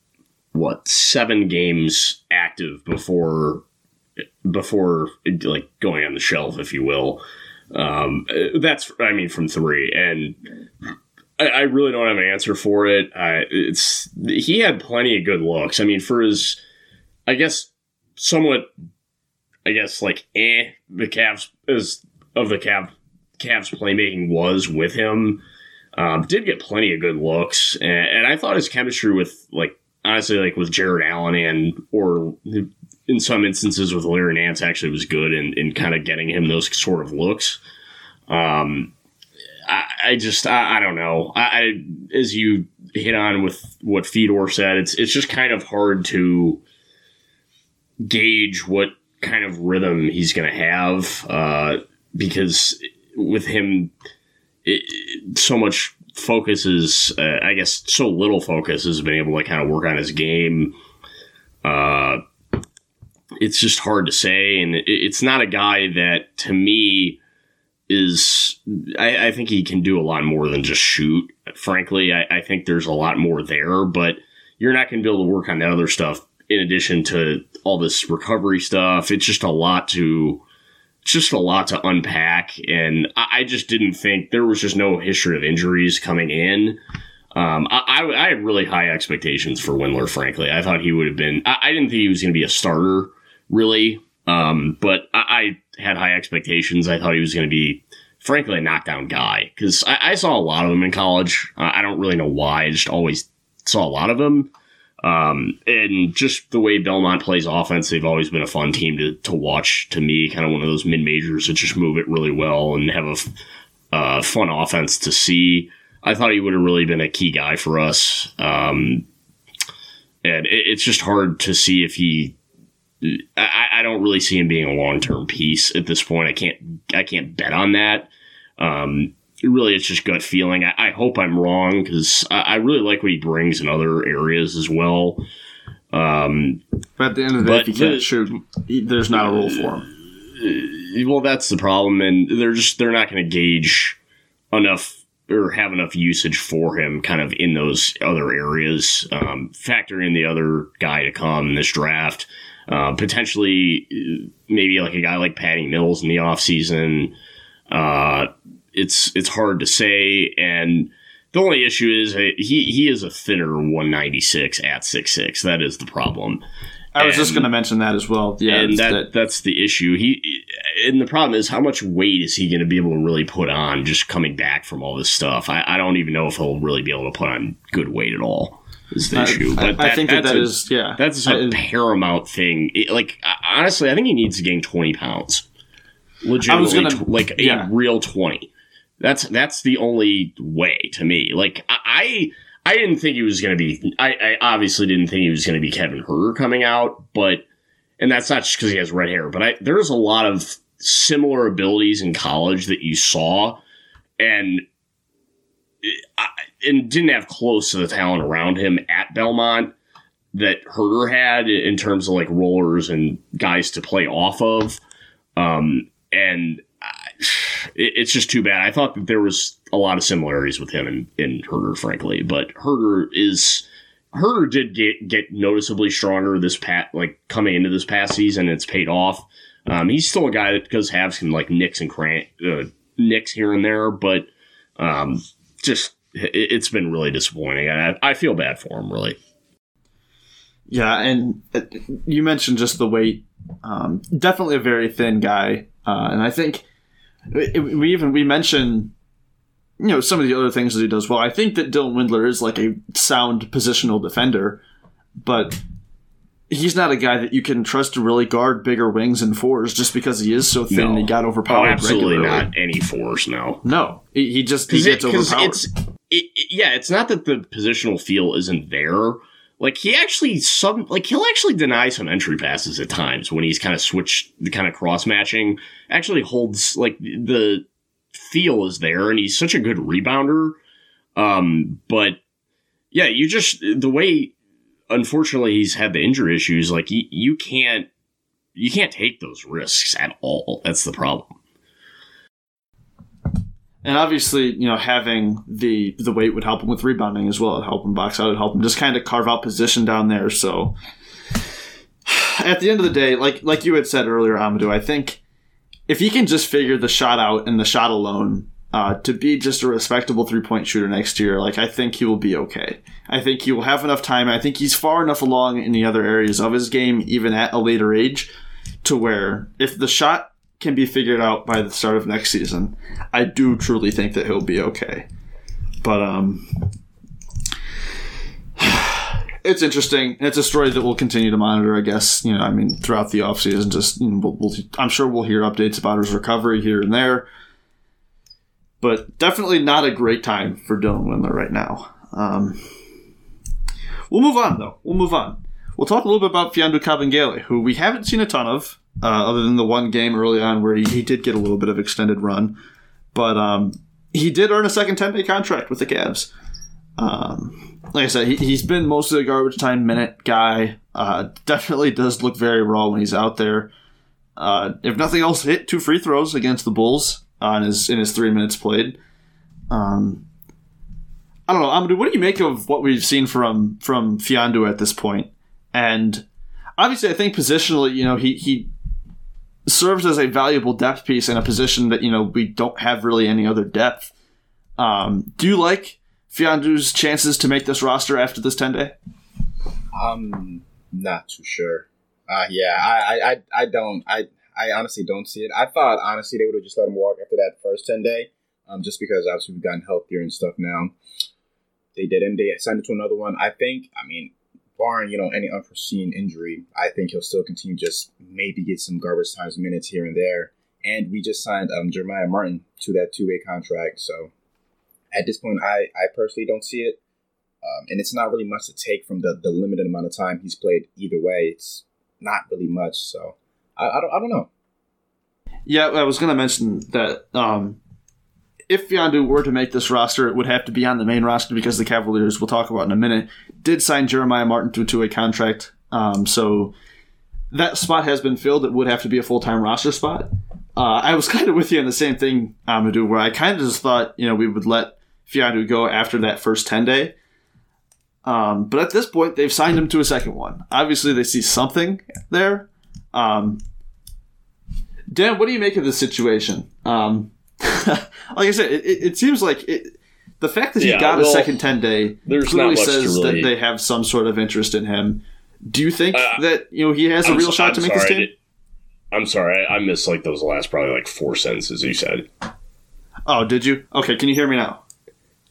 what seven games active before before like going on the shelf, if you will. Um, that's I mean from three, and I, I, really don't have an answer for it. I, it's he had plenty of good looks. I mean, for his, I guess somewhat, I guess like eh, the Cavs is of the Cav Cavs playmaking was with him. Um, did get plenty of good looks, and, and I thought his chemistry with like honestly like with Jarrett Allen and or in some instances with Larry Nance actually was good in, in kind of getting him those sort of looks. Um, I, I just I, I, don't know. I, I, as you hit on with what Fedor said, it's it's just kind of hard to gauge what kind of rhythm he's going to have uh, because with him, it, so much focus is uh, I guess so little focus has been able to kind of work on his game. Uh, it's just hard to say. And it's not a guy that, to me, is. I, I think he can do a lot more than just shoot. Frankly, I, I think there's a lot more there, but you're not going to be able to work on that other stuff in addition to all this recovery stuff. It's just a lot to. Just a lot to unpack, and I, I just didn't think there was just no history of injuries coming in. Um, I, I, I, had really high expectations for Windler, frankly. I thought he would have been. I, I didn't think he was going to be a starter really. Um, but I, I, had high expectations. I thought he was going to be, frankly, a knockdown guy because I, I, saw a lot of him in college. I don't really know why. I just always saw a lot of him. Um, and just the way Belmont plays offense, they've always been a fun team to, to watch to me, kind of one of those mid majors that just move it really well and have a uh, fun offense to see. I thought he would have really been a key guy for us. Um, and it, it's just hard to see if he I, I don't really see him being a long term piece at this point. I can't I can't bet on that. Um, really, it's just gut feeling. I, I hope I'm wrong because I, I, really like what he brings in other areas as well. Um, but at the end of the day, if he can't shoot, there's not a role for him. Uh, well, that's the problem, and they're just they're not going to gauge enough or have enough usage for him kind of in those other areas. Um, factor in the other guy to come in this draft. Uh, potentially, uh, maybe like a guy like Patty Mills in the offseason. Uh, it's it's hard to say, and the only issue is uh, he he is a thinner 196 at 6'6. That is the problem. I was and, just going to mention that as well. Yeah, and that, that, that's the issue. He and the problem is how much weight is he going to be able to really put on just coming back from all this stuff? I, I don't even know if he'll really be able to put on good weight at all is the I, issue. But I, that, I think that, that a, is yeah. That's a paramount thing. It, like honestly, I think he needs to gain twenty pounds. Legitimately, gonna, like yeah. a real twenty. That's that's the only way to me. Like I I didn't think he was going to be. I, I obviously didn't think he was going to be Kevin Huerter coming out, but and that's not just because he has red hair. But I, there's a lot of similar abilities in college that you saw, and I, and didn't have close to the talent around him at Belmont that Huerter had in terms of like rollers and guys to play off of. Um, and it, it's just too bad. I thought that there was a lot of similarities with him and, and Huerter, frankly, but Huerter is Huerter did get get noticeably stronger this pat like coming into this past season. It's paid off. Um, he's still a guy that does have some like nicks and crank uh, nicks here and there, but um, just it, has been really disappointing. I, I feel bad for him, really. Yeah, and uh, you mentioned just the weight. Um, definitely a very thin guy, uh, and I think we even we mentioned you know some of the other things that he does well. I think that Dylan Windler is like a sound positional defender, but he's not a guy that you can trust to really guard bigger wings and fours just because he is so thin no. and he got overpowered. Oh, absolutely regularly. not any fours. No, no, he, he just he gets it, overpowered. It's, it, yeah, it's not that the positional feel isn't there. Like he actually some like he'll actually deny some entry passes at times when he's kind of switched the kind of cross matching. Actually holds like the feel is there, and he's such a good rebounder. Um, but yeah, you just the way unfortunately he's had the injury issues. Like you, you can't you can't take those risks at all. That's the problem. And obviously, you know, having the the weight would help him with rebounding as well. It'd help him box out. It'd help him just kind of carve out position down there. So, (sighs) at the end of the day, like like you had said earlier, Amadou, I think if he can just figure the shot out and the shot alone uh, to be just a respectable three point shooter next year, like I think he will be okay. I think he will have enough time. I think he's far enough along in the other areas of his game, even at a later age, to where if the shot can be figured out by the start of next season, I do truly think that he'll be okay. But um, (sighs) it's interesting. It's a story that we'll continue to monitor. I guess you know. I mean, throughout the offseason, just you know, we'll, we'll, I'm sure we'll hear updates about his recovery here and there. But definitely not a great time for Dylan Windler right now. Um, we'll move on though. We'll move on. We'll talk a little bit about Mfiondu Kabengele, who we haven't seen a ton of uh, other than the one game early on where he, he, did get a little bit of extended run. But um, he did earn a second 10 day contract with the Cavs. Um, like I said, he, has been mostly a garbage time minute guy. Uh, definitely does look very raw when he's out there. Uh, if nothing else, hit two free throws against the Bulls on his in his three minutes played. Um, I don't know, Amadou. What do you make of what we've seen from from Mfiondu at this point? And obviously, I think positionally, you know, he he serves as a valuable depth piece in a position that you know we don't have really any other depth. Um, do you like Mfiondu's chances to make this roster after this ten day? I'm not too sure. Uh, yeah, I, I, I don't. I, I honestly don't see it. I thought honestly they would have just let him walk after that first ten day, um, just because obviously we've gotten healthier and stuff now. They didn't. They signed it to another one. I think. I mean, barring you know any unforeseen injury, I think he'll still continue just maybe get some garbage times minutes here and there. And we just signed um, Jeremiah Martin to that two way contract. So at this point, I I personally don't see it. Um, and it's not really much to take from the, the limited amount of time he's played either way. It's not really much. So I, I don't I don't know. Yeah, I was going to mention that um, if Mfiondu were to make this roster, it would have to be on the main roster because the Cavaliers, we'll talk about in a minute, did sign Jeremiah Martin to a contract. Um, so that spot has been filled. It would have to be a full time roster spot. Uh, I was (laughs) kind of with you on the same thing, Amadou, where I kind of just thought, you know, we would let Mfiondu go after that first 10 day. Um, but at this point, they've signed him to a second one. Obviously, they see something there. Um, Dan, what do you make of this situation? Um, (laughs) like I said, it, it seems like it, the fact that he yeah, got well, a second ten day clearly says really... that they have some sort of interest in him. Do you think uh, that you know he has a I'm real so, shot I'm to make sorry, this team? I'm sorry, I, I missed like those last probably like four sentences you said. Oh, did you? Okay, can you hear me now?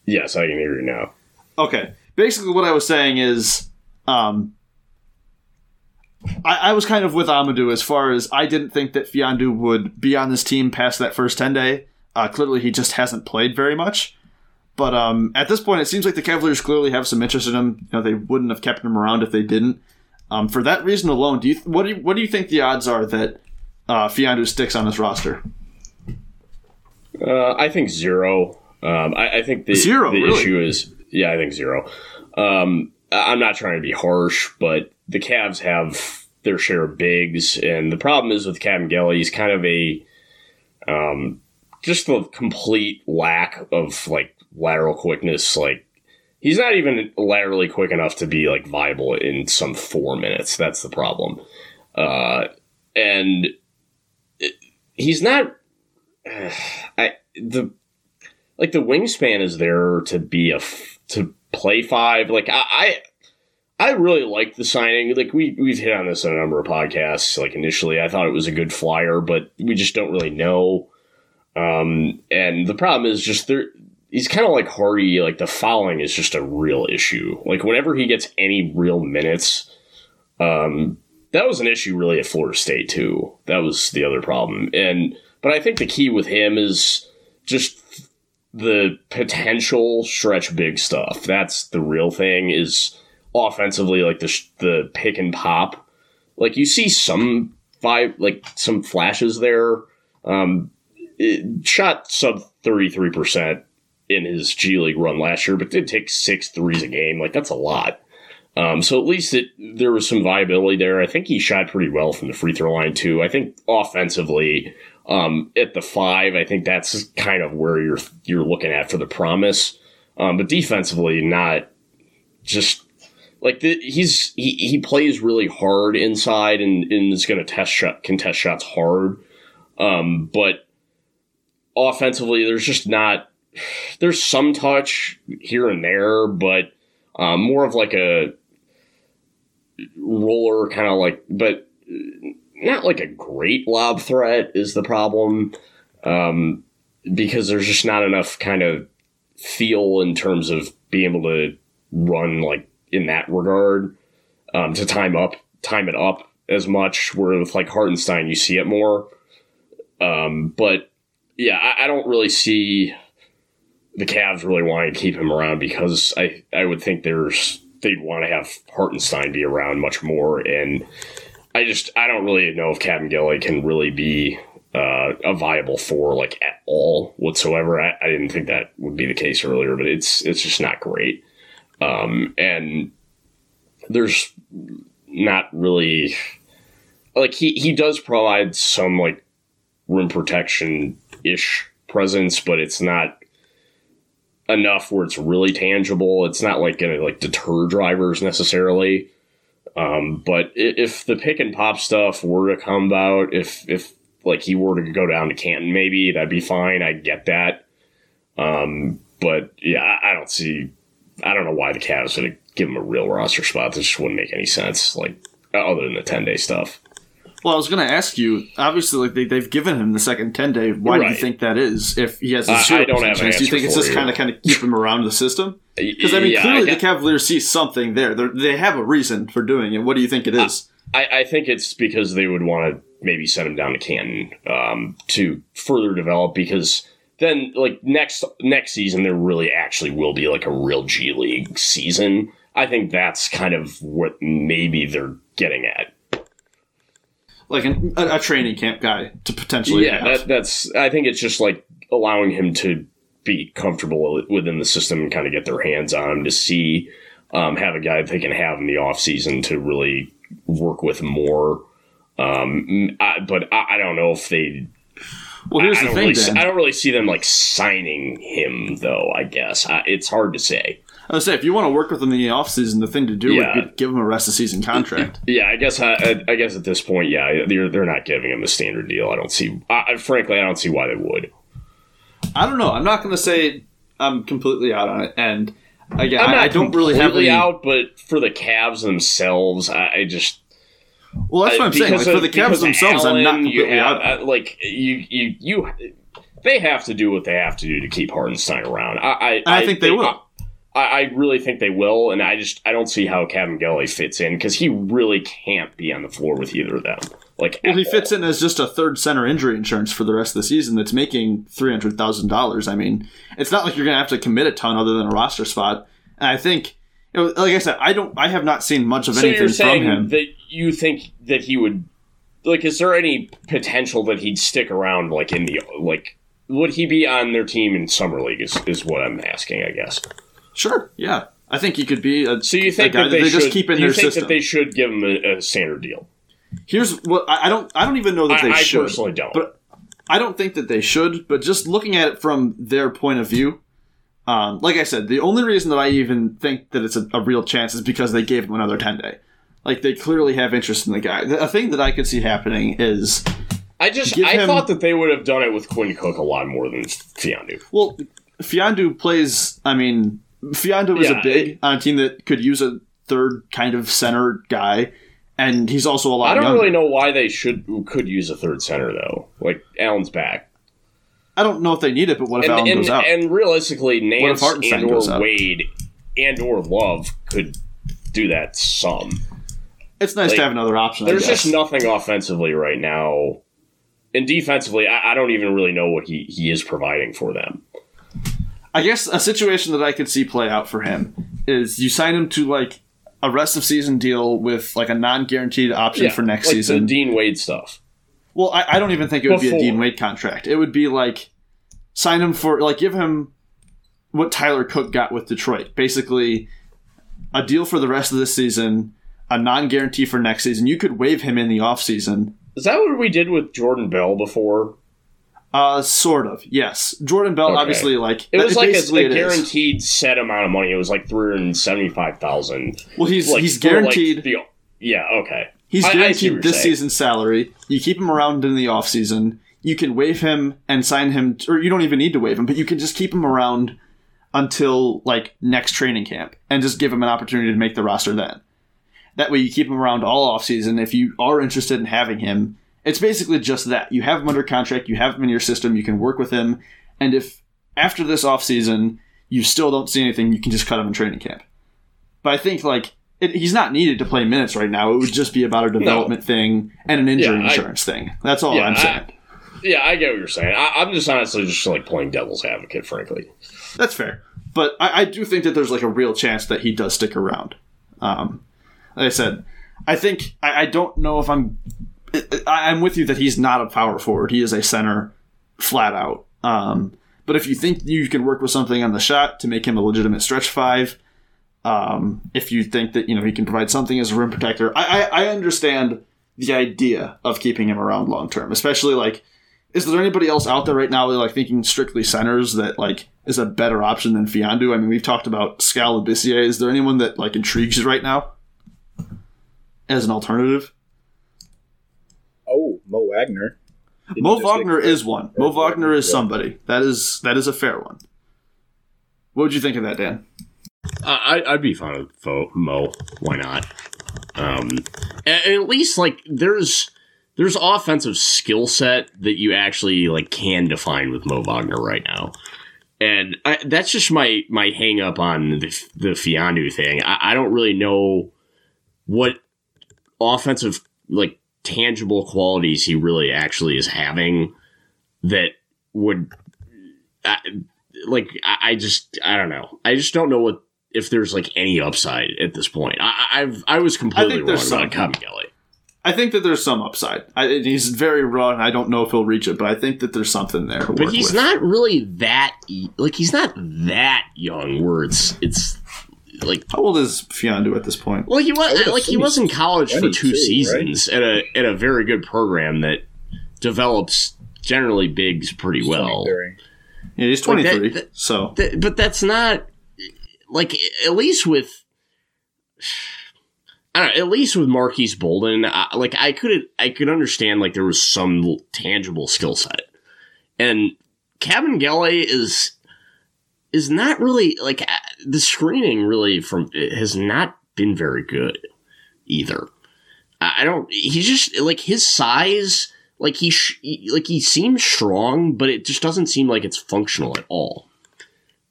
Yes, I can hear you now. Okay, basically what I was saying is, um, I, I, was kind of with Amadou as far as I didn't think that Mfiondu would be on this team past that first 10 day. Uh, clearly, he just hasn't played very much. But um, at this point, it seems like the Cavaliers clearly have some interest in him. You know, they wouldn't have kept him around if they didn't. Um, for that reason alone, do you what do you, what do you think the odds are that uh, Mfiondu sticks on this roster? Uh, I think zero. Um, I, I, think the zero, the really? issue is yeah, I think zero. Um, I'm not trying to be harsh, but the Cavs have their share of bigs, and the problem is with Kabengele, he's kind of a um, just the complete lack of like lateral quickness. Like he's not even laterally quick enough to be like viable in some four minutes. That's the problem. Uh, and it, he's not. (sighs) I the like the wingspan is there to be a to play five. Like I, I I really like the signing. Like we we've hit on this in a number of podcasts. Like initially, I thought it was a good flyer, but we just don't really know. Um, and the problem is just there. He's kind of like Hardy. Like the fouling is just a real issue. Like whenever he gets any real minutes, um, that was an issue really at Florida State too. That was the other problem. And but I think the key with him is just the potential stretch big stuff. That's the real thing. Is offensively like the the pick and pop. Like you see some five like some flashes there. Um, shot sub thirty three percent in his G League run last year, but did take six threes a game. Like that's a lot. Um, so at least it, there was some viability there. I think he shot pretty well from the free throw line too. I think offensively, um, at the five, I think that's kind of where you're you're looking at for the promise. Um, but defensively, not just like the, he's he, he plays really hard inside and, and is going to test shot contest shots hard. Um, but offensively, there's just not there's some touch here and there, but um, more of like a roller kind of like, but not like a great lob threat is the problem. Um, because there's just not enough kind of feel in terms of being able to run like in that regard um, to time up time it up as much. Where with like Hartenstein, you see it more. Um, but yeah, I, I, don't really see the Cavs really wanting to keep him around because I I would think there's they'd want to have Hartenstein be around much more, and I just I don't really know if Kabengele can really be uh, a viable four like at all whatsoever. I, I, didn't think that would be the case earlier, but it's it's just not great. Um, and there's not really like he he does provide some like rim protection ish presence, but it's not enough where it's really tangible. It's not like going to like deter drivers necessarily. Um, but if the pick and pop stuff were to come about, if if like he were to go down to Canton, maybe that'd be fine. I get that. Um, but yeah, I, I, don't see. I don't know why the Cavs to give him a real roster spot. This just wouldn't make any sense. Like other than the ten day stuff. Well, I was going to ask you. Obviously, like they, they've given him the second ten day. Why right. do you think that is? If he has a zero uh, I don't have chance, do you think it's just kind of kind of keep him around the system? (laughs) Because I mean, yeah, clearly I the Cavaliers see something there. They're, they have a reason for doing it. What do you think it is? I, I think it's because they would want to maybe send him down to Canton um, to further develop. Because then, like next next season, there really actually will be like a real G League season. I think that's kind of what maybe they're getting at like an, a, a, training camp guy to potentially. Yeah, that, that's. I think it's just like allowing him to be comfortable within the system and kind of get their hands on him to see, um, have a guy they can have in the off season to really work with more. Um, I, but I, I, don't know if they. Well, here's I, the thing. Really, I don't really see them like signing him, though. I guess it's hard to say. I would say if you want to work with them in the offseason, the thing to do yeah. would be give them a rest of season contract. (laughs) Yeah, I guess I, I, guess at this point, yeah, they're they're not giving him a standard deal. I don't see. I, frankly, I don't see why they would. I don't know. I'm not going to say I'm completely out on it, and again, I, don't really have any... out. But for the Cavs themselves, I, I just. Well, that's what I'm saying. Like, for the Cavs themselves, Allen, I'm not completely have, out. Uh, like you, you, you, they have to do what they have to do to keep Hartenstein around. I, I, I think they, they will. I, I really think they will, and I just I don't see how Kabengele fits in because he really can't be on the floor with either of them. Like, well, he fits in as just a third center injury insurance for the rest of the season. That's making three hundred thousand dollars. I mean, it's not like you're gonna have to commit a ton other than a roster spot. And I think, you like I said, I don't, I have not seen much of so anything from him. That you think that he would, like, is there any potential that he'd stick around, like in the like? Would he be on their team in summer league? Is is what I'm asking, I guess. Sure. Yeah. I think he could be a. So you think that they, that they should, just keep in their system? That they should give him a, a, standard deal. Here's what I don't. I don't even know that they I, should. I personally don't. But I don't think that they should. But just looking at it from their point of view, Um, like I said, the only reason that I even think that it's a, a real chance is because they gave him another 10 day. Like, they clearly have interest in the guy. The, a thing that I could see happening is, I just I him- thought that they would have done it with Quinn Cook a lot more than Fiondu. well, Fiondu plays, I mean, Fiondu is Yeah, a big on a team that could use a third kind of center guy, and he's also a lot I don't younger. really know why they should could use a third center though. Like Allen's back, I don't know if they need it, but what if and Allen and, goes out? and realistically, Nance and or? Wade and or Love could do that some. it's nice like, to have another option. There's just nothing offensively right now, and defensively, I, I don't even really know what he he is providing for them. I guess a situation that I could see play out for him is you sign him to like a rest of season deal with like a non guaranteed option for next like season. the Dean Wade stuff. Well, I, I don't even think it would be a Dean Wade contract. It would be like sign him for like give him what Tyler Cook got with Detroit. Basically, a deal for the rest of this season, a non guarantee for next season. You could waive him in the offseason. Is that what we did with Jordan Bell before? Uh, sort of. Yes, Jordan Bell. Okay. Obviously, like It was like a, a it is. guaranteed set amount of money. It was like three hundred seventy five thousand. Well, he's Like he's for, like, guaranteed. the, yeah. Okay. He's I- I guaranteed you're this saying. season's salary. You keep him around in the offseason. You can waive him and sign him, or you don't even need to waive him, but you can just keep him around until like next training camp and just give him an opportunity to make the roster then. That way, you keep him around all offseason. If you are interested in having him, it's basically just that. You have him under contract, you have him in your system, you can work with him, and if after this offseason you still don't see anything, you can just cut him in training camp. But I think like it, he's not needed to play minutes right now. It would just be about a development thing and an injury Yeah, I- insurance thing. That's all Yeah, I'm I- saying. Yeah, I get what you're saying. I, I'm just honestly just like playing devil's advocate, frankly. That's fair. But I, I do think that there's like a real chance that he does stick around. Um, like I said, I think I, I don't know if I'm. I, I'm with you that he's not a power forward. He is a center, flat out. Um, but if you think you can work with something on the shot to make him a legitimate stretch five, um, if you think that you know he can provide something as a rim protector, I, I, I understand the idea of keeping him around long term, especially like is there anybody else out there right now like thinking strictly centers that like is a better option than Fiondu? I mean, we've talked about Skal Labissière. Is there anyone that like intrigues you right now as an alternative? Oh, Mo Wagner. Didn't Mo Wagner is one. Mo Wagner is somebody. That is that is a fair one. What would you think of that, Dan? I, I'd be fine with Fo, Mo. Why not? Um, at, at least like there's there's offensive skill set that you actually like can define with Mo Wagner right now, and I, that's just my my hang up on the the Fiondu thing. I, I don't really know what offensive like tangible qualities he really actually is having that would I, like I just I don't know. I just don't know what if there's like any upside at this point. I, I- I've I was completely think wrong there's about some. Kabengele. I think that there's some upside. I, he's very raw, and I don't know if he'll reach it, but I think that there's something there. To But work he's with. not really that like he's not that young. Where it's it's like How old is Fiondu at this point? well he was like he was in college for 22, two right? seasons at a at a very good program that develops generally bigs pretty well. Yeah, he's Like that- 23. that- so Th- but that's not like at least with (sighs) I don't know, at least with Marques Bolden, I, like I could I could understand like there was some tangible skill set, and Kabengele is is not really like uh, the screening really from has not been very good either. I don't. He's just like his size. Like he, sh- like he seems strong, but it just doesn't seem like it's functional at all.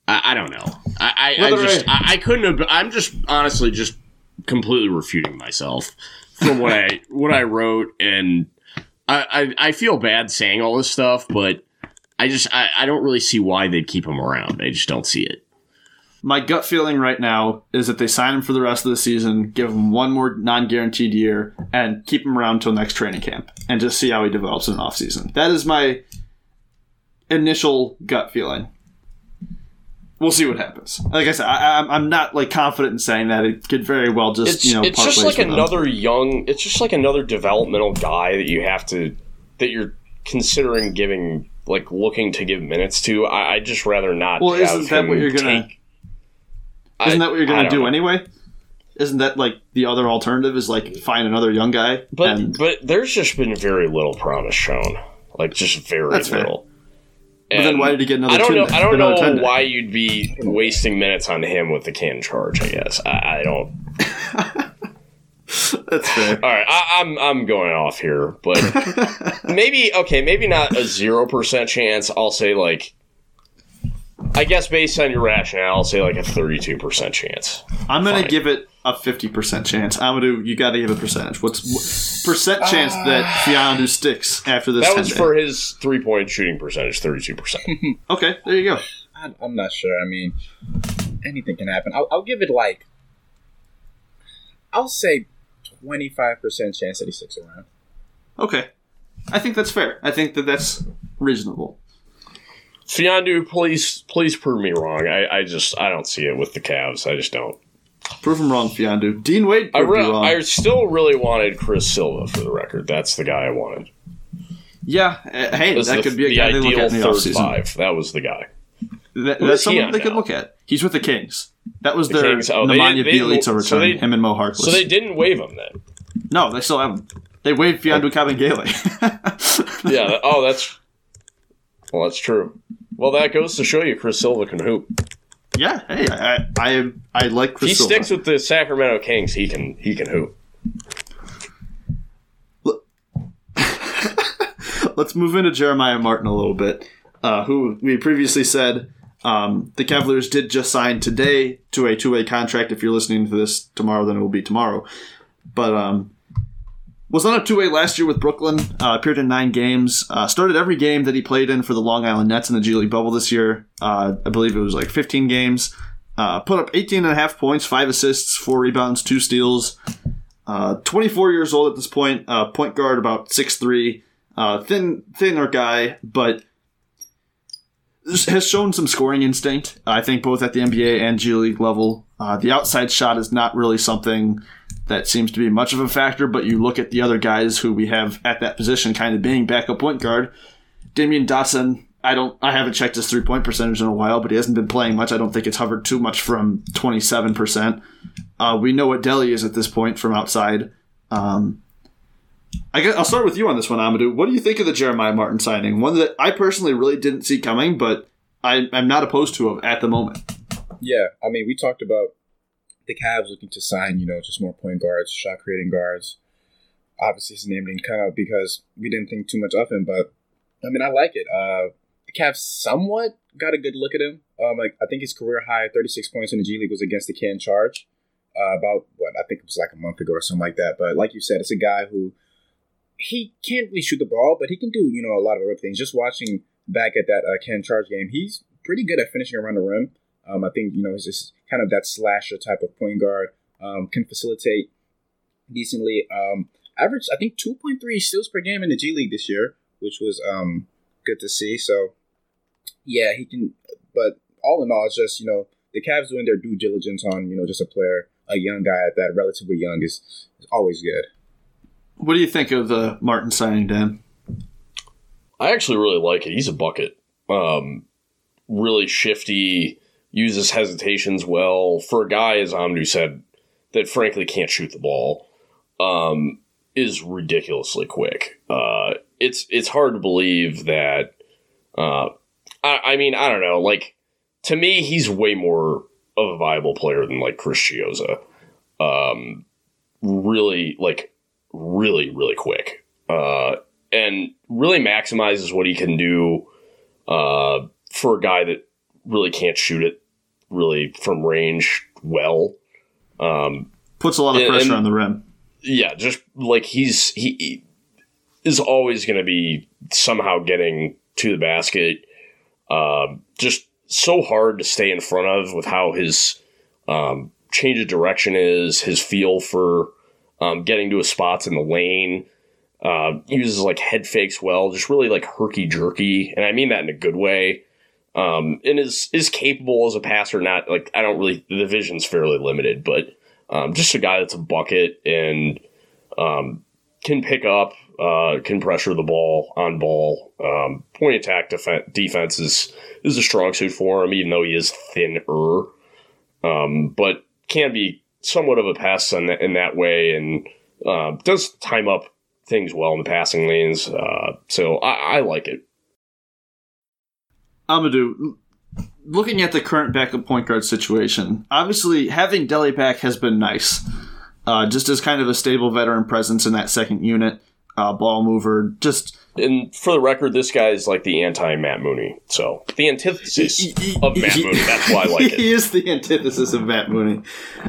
I, I don't know. I, I, I just I- I, couldn't have. I'm just honestly just completely refuting myself from what I (laughs) what I wrote, and I, I I feel bad saying all this stuff, but I just I, I don't really see why they'd keep him around. I just don't see it. my gut feeling right now is that they sign him for the rest of the season, give him one more non-guaranteed year, and keep him around till next training camp, and just see how he develops in an offseason. That is my initial gut feeling. We'll see what happens. Like I said, I, I'm, I'm not like confident in saying that it could very well just it's you know it's just like another young it's just like another developmental guy that you have to that you're considering giving like looking to give minutes to. I I just rather not. Well, isn't that what you're gonna- take- Isn't I- that what you're gonna don't know. anyway? Isn't that like the other alternative? Is like find another young guy? But and but there's just been very little promise shown, like just very little. fair. Little. But then why did he get another? I don't know. I don't know why you'd be wasting minutes on him with the can charge. I guess I, I don't. (laughs) That's fair. All right, I, I'm I'm going off here, but (laughs) maybe okay, maybe not a zero percent chance. I'll say like, I guess based on your rationale, I'll say like a thirty-two percent chance. I'm gonna Fine. give it a fifty percent chance. Amadou, you got to give a percentage. What's what, percent ah. chance that Fiondu sticks after this? That 10 was day? for his three-point shooting percentage, thirty-two percent. (laughs) Okay, there you go. I, I'm not sure. I mean, anything can happen. I'll, I'll give it like, I'll say 25% chance that he sticks around. Okay, I think that's fair. I think that that's reasonable. Fiondu, please please prove me wrong. I, I just I don't see it with the Cavs. I just don't. Prove him wrong, Fiondu. Dean Wade I re-. I still really wanted Chris Silva for the record. That's the guy I wanted. yeah, uh, hey, that the, could be a the guy they look at in the third offseason. five. That was the guy. That, that's someone on they could look at. He's with the Kings. That was The their Kings, oh, they Nemanja didn't- they didn't- return. so they- him and Mo Harkless. So they didn't waive him then. no, they still have him. They waived Fiondu Kabengele. (laughs) Yeah. oh, that's well, that's true. Well, that goes to show you Chris Silva can hoop. yeah. Hey, I I, I like Chris he Silva. sticks with the Sacramento Kings. He can he can hoop. (laughs) Let's move into Jeremiah Martin a little bit, uh, who we previously said um, the Cavaliers did just sign today to a two-way contract. If you're listening to this tomorrow, then it will be tomorrow. But um, was on a two-way last year with Brooklyn. Uh, appeared in nine games. Uh, started every game that he played in for the Long Island Nets in the G League bubble this year. Uh, I believe it was like 15 games. Uh, put up 18 and a half points, five assists, four rebounds, two steals. Uh, 24 years old at this point. Uh, point guard, about 6'3". Uh, thin, thinner guy, but has shown some scoring instinct. I think both at the NBA and G League level. The outside shot is not really something that seems to be much of a factor. But you look at the other guys who we have at that position, kind of being backup point guard. Damyean Dotson. I don't. I haven't checked his three point percentage in a while, but he hasn't been playing much. I don't think it's hovered too much from twenty seven percent. Uh, we know what Delly is at this point from outside. Um, I guess I'll start with you on this one, Amadou. What do you think of the Jeremiah Martin signing? One that I personally really didn't see coming, but I, I'm not opposed to him at the moment. Yeah, I mean, we talked about the Cavs looking to sign, you know, just more point guards, shot creating guards. Obviously, his name didn't come out because we didn't think too much of him, but I mean, I like it. Uh, the Cavs somewhat got a good look at him. Um, like I think his career high, 36 points in the G League, was against the Can Charge. Uh, about what I think it was like a month ago or something like that. But like you said, it's a guy who he can't really shoot the ball, but he can do you know a lot of other things. Just watching back at that uh, Can Charge game, he's pretty good at finishing around the rim. Um, I think you know he's just kind of that slasher type of point guard. Um, can facilitate decently. Um, average, I think, two point three steals per game in the G League this year, which was um, good to see. So, yeah, he can. But all in all, it's just you know the Cavs doing their due diligence on you know just a player, a young guy at that relatively young is, is always good. What do you think of the Martin signing, Dan? I actually really like it. He's a bucket. Um, really shifty, uses hesitations well. For a guy, as Amadou said, that frankly can't shoot the ball, um, is ridiculously quick. Uh, it's it's hard to believe that. Uh, I, I mean, I don't know. Like to me, he's way more of a viable player than like Chris Chiozza. Um, really, like really, really quick. Uh, and really maximizes what he can do uh, for a guy that really can't shoot it really from range well. Um, Puts a lot of And- pressure and- on the rim. yeah, just like he's he, he is always going to be somehow getting to the basket. Um, just so hard to stay in front of with how his um, change of direction is, his feel for um, getting to his spots in the lane. Uh, uses like head fakes well, just really like herky jerky, and I mean that in a good way. Um, and is is capable as a passer. Not like I don't really the vision's fairly limited, but um, just a guy that's a bucket and um, can pick up, uh, can pressure the ball on ball. Um, point attack def- defense is is a strong suit for him, even though he is thinner. Um, but can be somewhat of a pest in that, in that way, and uh, does time up things well in the passing lanes. Uh, so I, I like it. Amadou, looking at the current backup point guard situation, obviously having Delly back has been nice. Uh, just as kind of a stable veteran presence in that second unit, uh, ball mover, just And for the record, this guy is like the anti Matt Mooney. So the antithesis of Matt Mooney. That's why I like it. (laughs) he is the antithesis of Matt Mooney.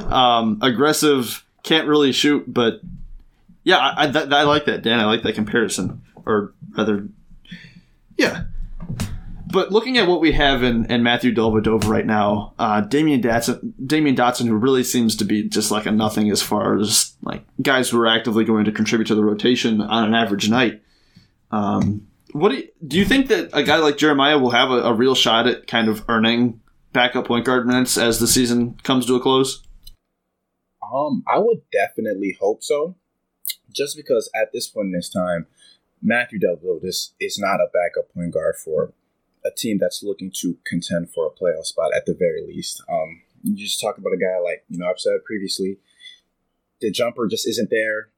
Um, aggressive, can't really shoot, but yeah, I, I, I like that, Dan. I like that comparison, or rather, yeah. But looking at what we have in, in Matthew Dellavedova right now, uh, Damyean Dotson, Damyean Dotson, who really seems to be just like a nothing as far as like guys who are actively going to contribute to the rotation on an average night. Um, what do you, do you think that a guy like Jeremiah will have a, a real shot at kind of earning backup point guard minutes as the season comes to a close? Um, I would definitely hope so. Just because at this point in this time, Matthew Dellavedova is, is not a backup point guard for a team that's looking to contend for a playoff spot at the very least. Um, you just talk about a guy like you know I've said previously, the jumper just isn't there.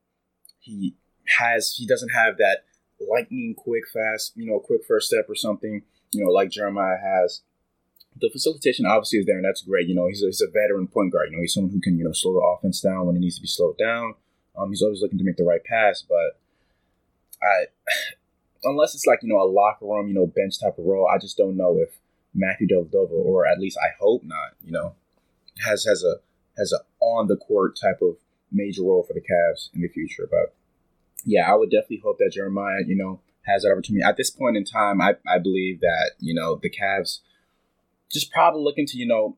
He has he doesn't have that lightning quick fast you know quick first step or something you know like Jeremiah has. The facilitation obviously is there, and that's great. You know, he's a, he's a veteran point guard. You know, he's someone who can you know slow the offense down when it needs to be slowed down. Um, he's always looking to make the right pass, but I unless it's like you know a locker room, you know, bench type of role, I just don't know if Matthew Dellavedova, or at least I hope not, you know, has has a has a on the court type of major role for the Cavs in the future. But yeah, I would definitely hope that Jeremiah, you know, has that opportunity. At this point in time, I, I believe that, you know, the Cavs just probably looking to, you know,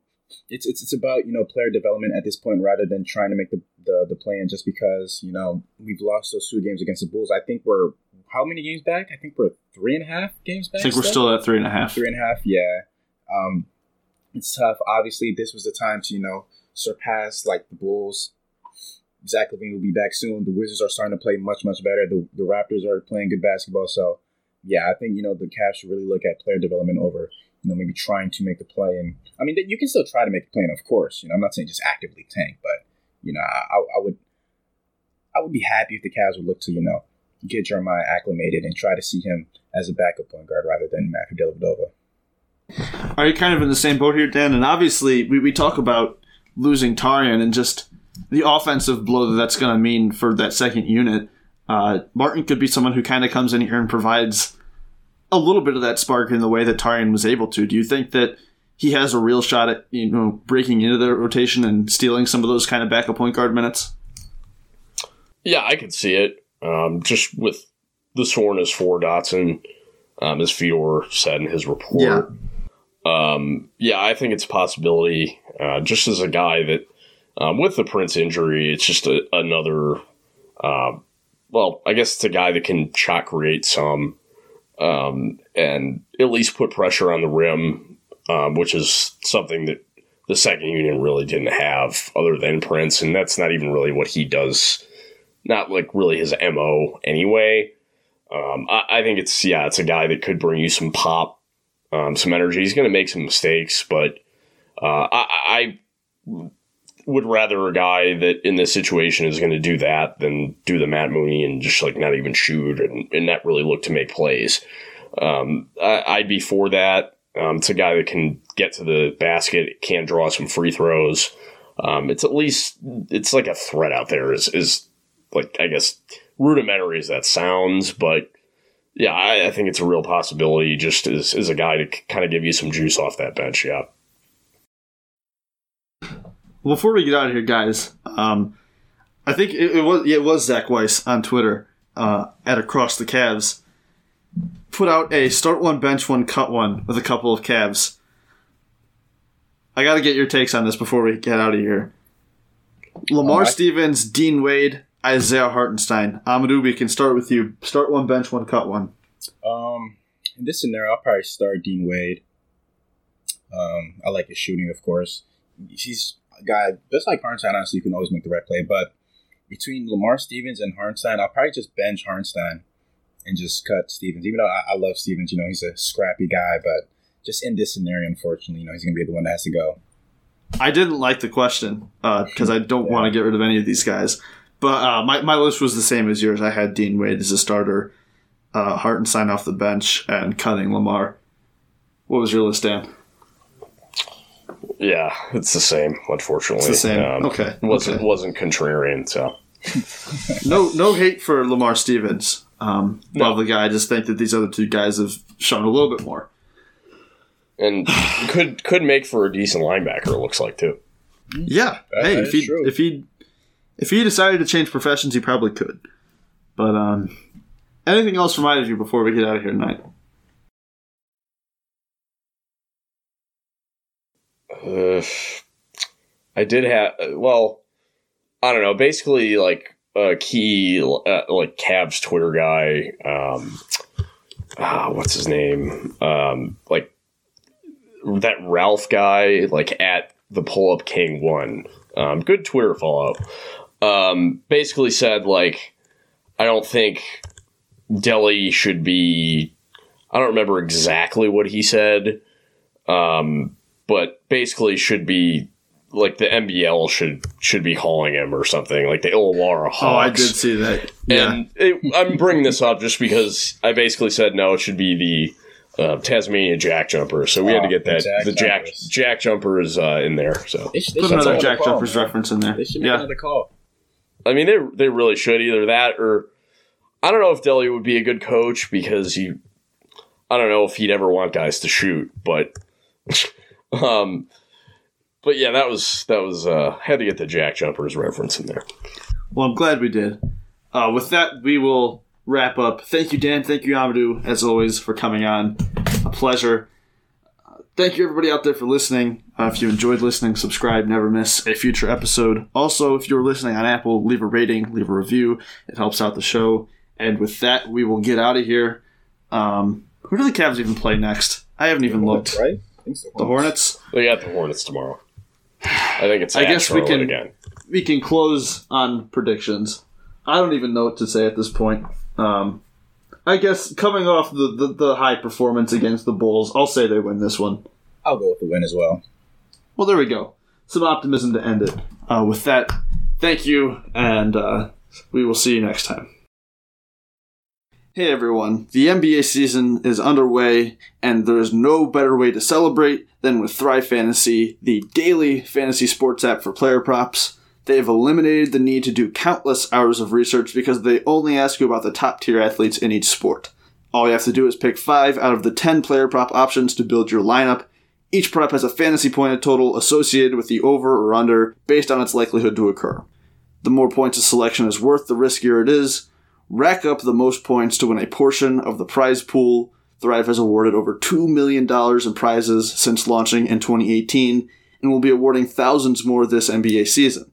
it's, it's it's about, you know, player development at this point rather than trying to make the, the, the play in just because, you know, we've lost those two games against the Bulls. I think we're how many games back? I think we're three and a half games back. I think we're still at three and a half. Three and a half, yeah. Um, it's tough. Obviously, this was the time to you know surpass like the Bulls. Zach LaVine will be back soon. The Wizards are starting to play much much better. The the Raptors are playing good basketball. So yeah, I think you know the Cavs should really look at player development over you know maybe trying to make a play. And I mean you can still try to make a play, and of course, you know I'm not saying just actively tank, but you know I, I would I would be happy if the Cavs would look to you know get Jeremiah acclimated and try to see him as a backup point guard rather than Matthew Dellavedova. Are you kind of in the same boat here, Dan? And obviously, we, we talk about losing Taurean and just the offensive blow that that's going to mean for that second unit. Uh, Martin could be someone who kind of comes in here and provides a little bit of that spark in the way that Taurean was able to. Do you think that he has a real shot at you know breaking into the rotation and stealing some of those kind of backup point guard minutes? Yeah, I could see it. Um, just with the soreness for Dotson, um, as Fedor said in his report. Yeah. Um, yeah, I think it's a possibility. Uh, just as a guy that, um, with the Prince injury, it's just a, another. Uh, well, I guess it's a guy that can shot create some, um, and at least put pressure on the rim, um, which is something that the second union really didn't have, other than Prince, and that's not even really what he does not like really his mo anyway. Um, I, I, think it's yeah, it's a guy that could bring you some pop, um, some energy. He's going to make some mistakes, but uh, I, I, would rather a guy that in this situation is going to do that than do the Matt Mooney and just like not even shoot and, and not really look to make plays. Um, I, would be for that. Um, it's a guy that can get to the basket, can draw some free throws. Um, it's at least it's like a threat out there. Is is like I guess rudimentary as that sounds, but yeah, I, I think it's a real possibility. Just as, as a guy to kind of give you some juice off that bench. Yeah. Well, before we get out of here, guys, um, I think it, it was it was Zach Weiss on Twitter uh, at Across the Cavs put out a start one, bench one, cut one with a couple of Cavs. I got to get your takes on this before we get out of here. Lamar right. Stevens, Dean Wade, Isaiah Hartenstein. Amadou, we can start with you. Start one, bench one, cut one. Um, in this scenario, I'll probably start Dean Wade. Um, I like his shooting, of course. He's a guy just like Hartenstein. Honestly, you can always make the right play, but between Lamar Stevens and Hartenstein, I'll probably just bench Hartenstein and just cut Stevens. Even though I, I love Stevens, you know, he's a scrappy guy, but just in this scenario, unfortunately, you know, he's going to be the one that has to go. I didn't like the question because I don't want to get rid of any of these guys. But uh, my, my list was the same as yours. I had Dean Wade as a starter, uh, Hartenstein off the bench, and cutting Lamar. What was your list, Dan? Yeah, it's the same. Unfortunately, It's the same. Um, Okay, wasn't okay. wasn't contrarian. So (laughs) (laughs) No, no hate for Lamar Stevens. Um, Love the guy. I just think that these other two guys have shown a little bit more. and could could make for a decent linebacker. It looks like too. Yeah. That- hey, that if he true. if he if you decided to change professions, you probably could. But um, anything else from either of you before we get out of here tonight? Uh, I did have well, I don't know. Basically, like a key, uh, like Cavs Twitter guy. Um, ah, what's his name? Um, like that Ralph guy, like at the Pull Up King one. Um, good Twitter follow. Um, basically said like, I don't think Delly should be. I don't remember exactly what he said. Um, but basically should be like the NBL should should be hauling him or something like the Illawarra Hawks. Oh, I did see that. Yeah. And it, I'm bringing this up just because I basically said no, it should be the uh, Tasmania Jack Jumper. So we had to Oh, get that. Jack the Jack Jumpers. Jack Jumper is uh, in there. So They should, they Put another Jack Jumpers reference in there. They should make Yeah. another call. I mean, they they really should either that or I don't know if Delly would be a good coach because he. I don't know if he'd ever want guys to shoot, but. (laughs) um but yeah, that was that was uh had to get the Jack Jumpers reference in there. Well, I'm glad we did. Uh, with that, we will wrap up. Thank you, Dan. Thank you, Amadou, as always, for coming on. A pleasure. Thank you, everybody out there, for listening. Uh, if you enjoyed listening, subscribe, never miss a future episode. Also, if you're listening on Apple, leave a rating, leave a review. It helps out the show. And with that, we will get out of here. Um, who do the Cavs even play next? I haven't even looked. Right? I think so. The Hornets? They got the Hornets tomorrow. I think it's I guess we can- again. we can close on predictions. I don't even know what to say at this point. Um, I guess coming off the, the, the high performance against the Bulls, I'll say they win this one. I'll go with the win as well. Well, there we go. Some optimism to end it. Uh, with that, thank you, and uh, we will see you next time. Hey everyone, the NBA season is underway, and there is no better way to celebrate than with Thrive Fantasy, the daily fantasy sports app for player props. They have eliminated the need to do countless hours of research because they only ask you about the top tier athletes in each sport. All you have to do is pick 5 out of the 10 player prop options to build your lineup. Each prop has a fantasy point total associated with the over or under based on its likelihood to occur. The more points a selection is worth, the riskier it is. Rack up the most points to win a portion of the prize pool. Thrive has awarded over $2 million in prizes since launching in 2018 and will be awarding thousands more this NBA season.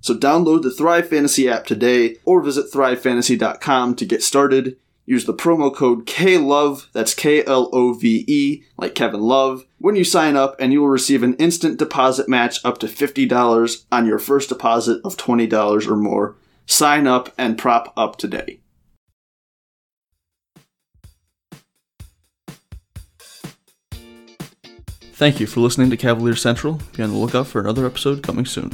So download the Thrive Fantasy app today or visit thrivefantasy.com to get started. Use the promo code KLOVE, that's K L O V E, like Kevin Love, when you sign up, and you will receive an instant deposit match up to $50 on your first deposit of $20 or more. Sign up and prop up today. Thank you for listening to Cavalier Central. Be on the lookout for another episode coming soon.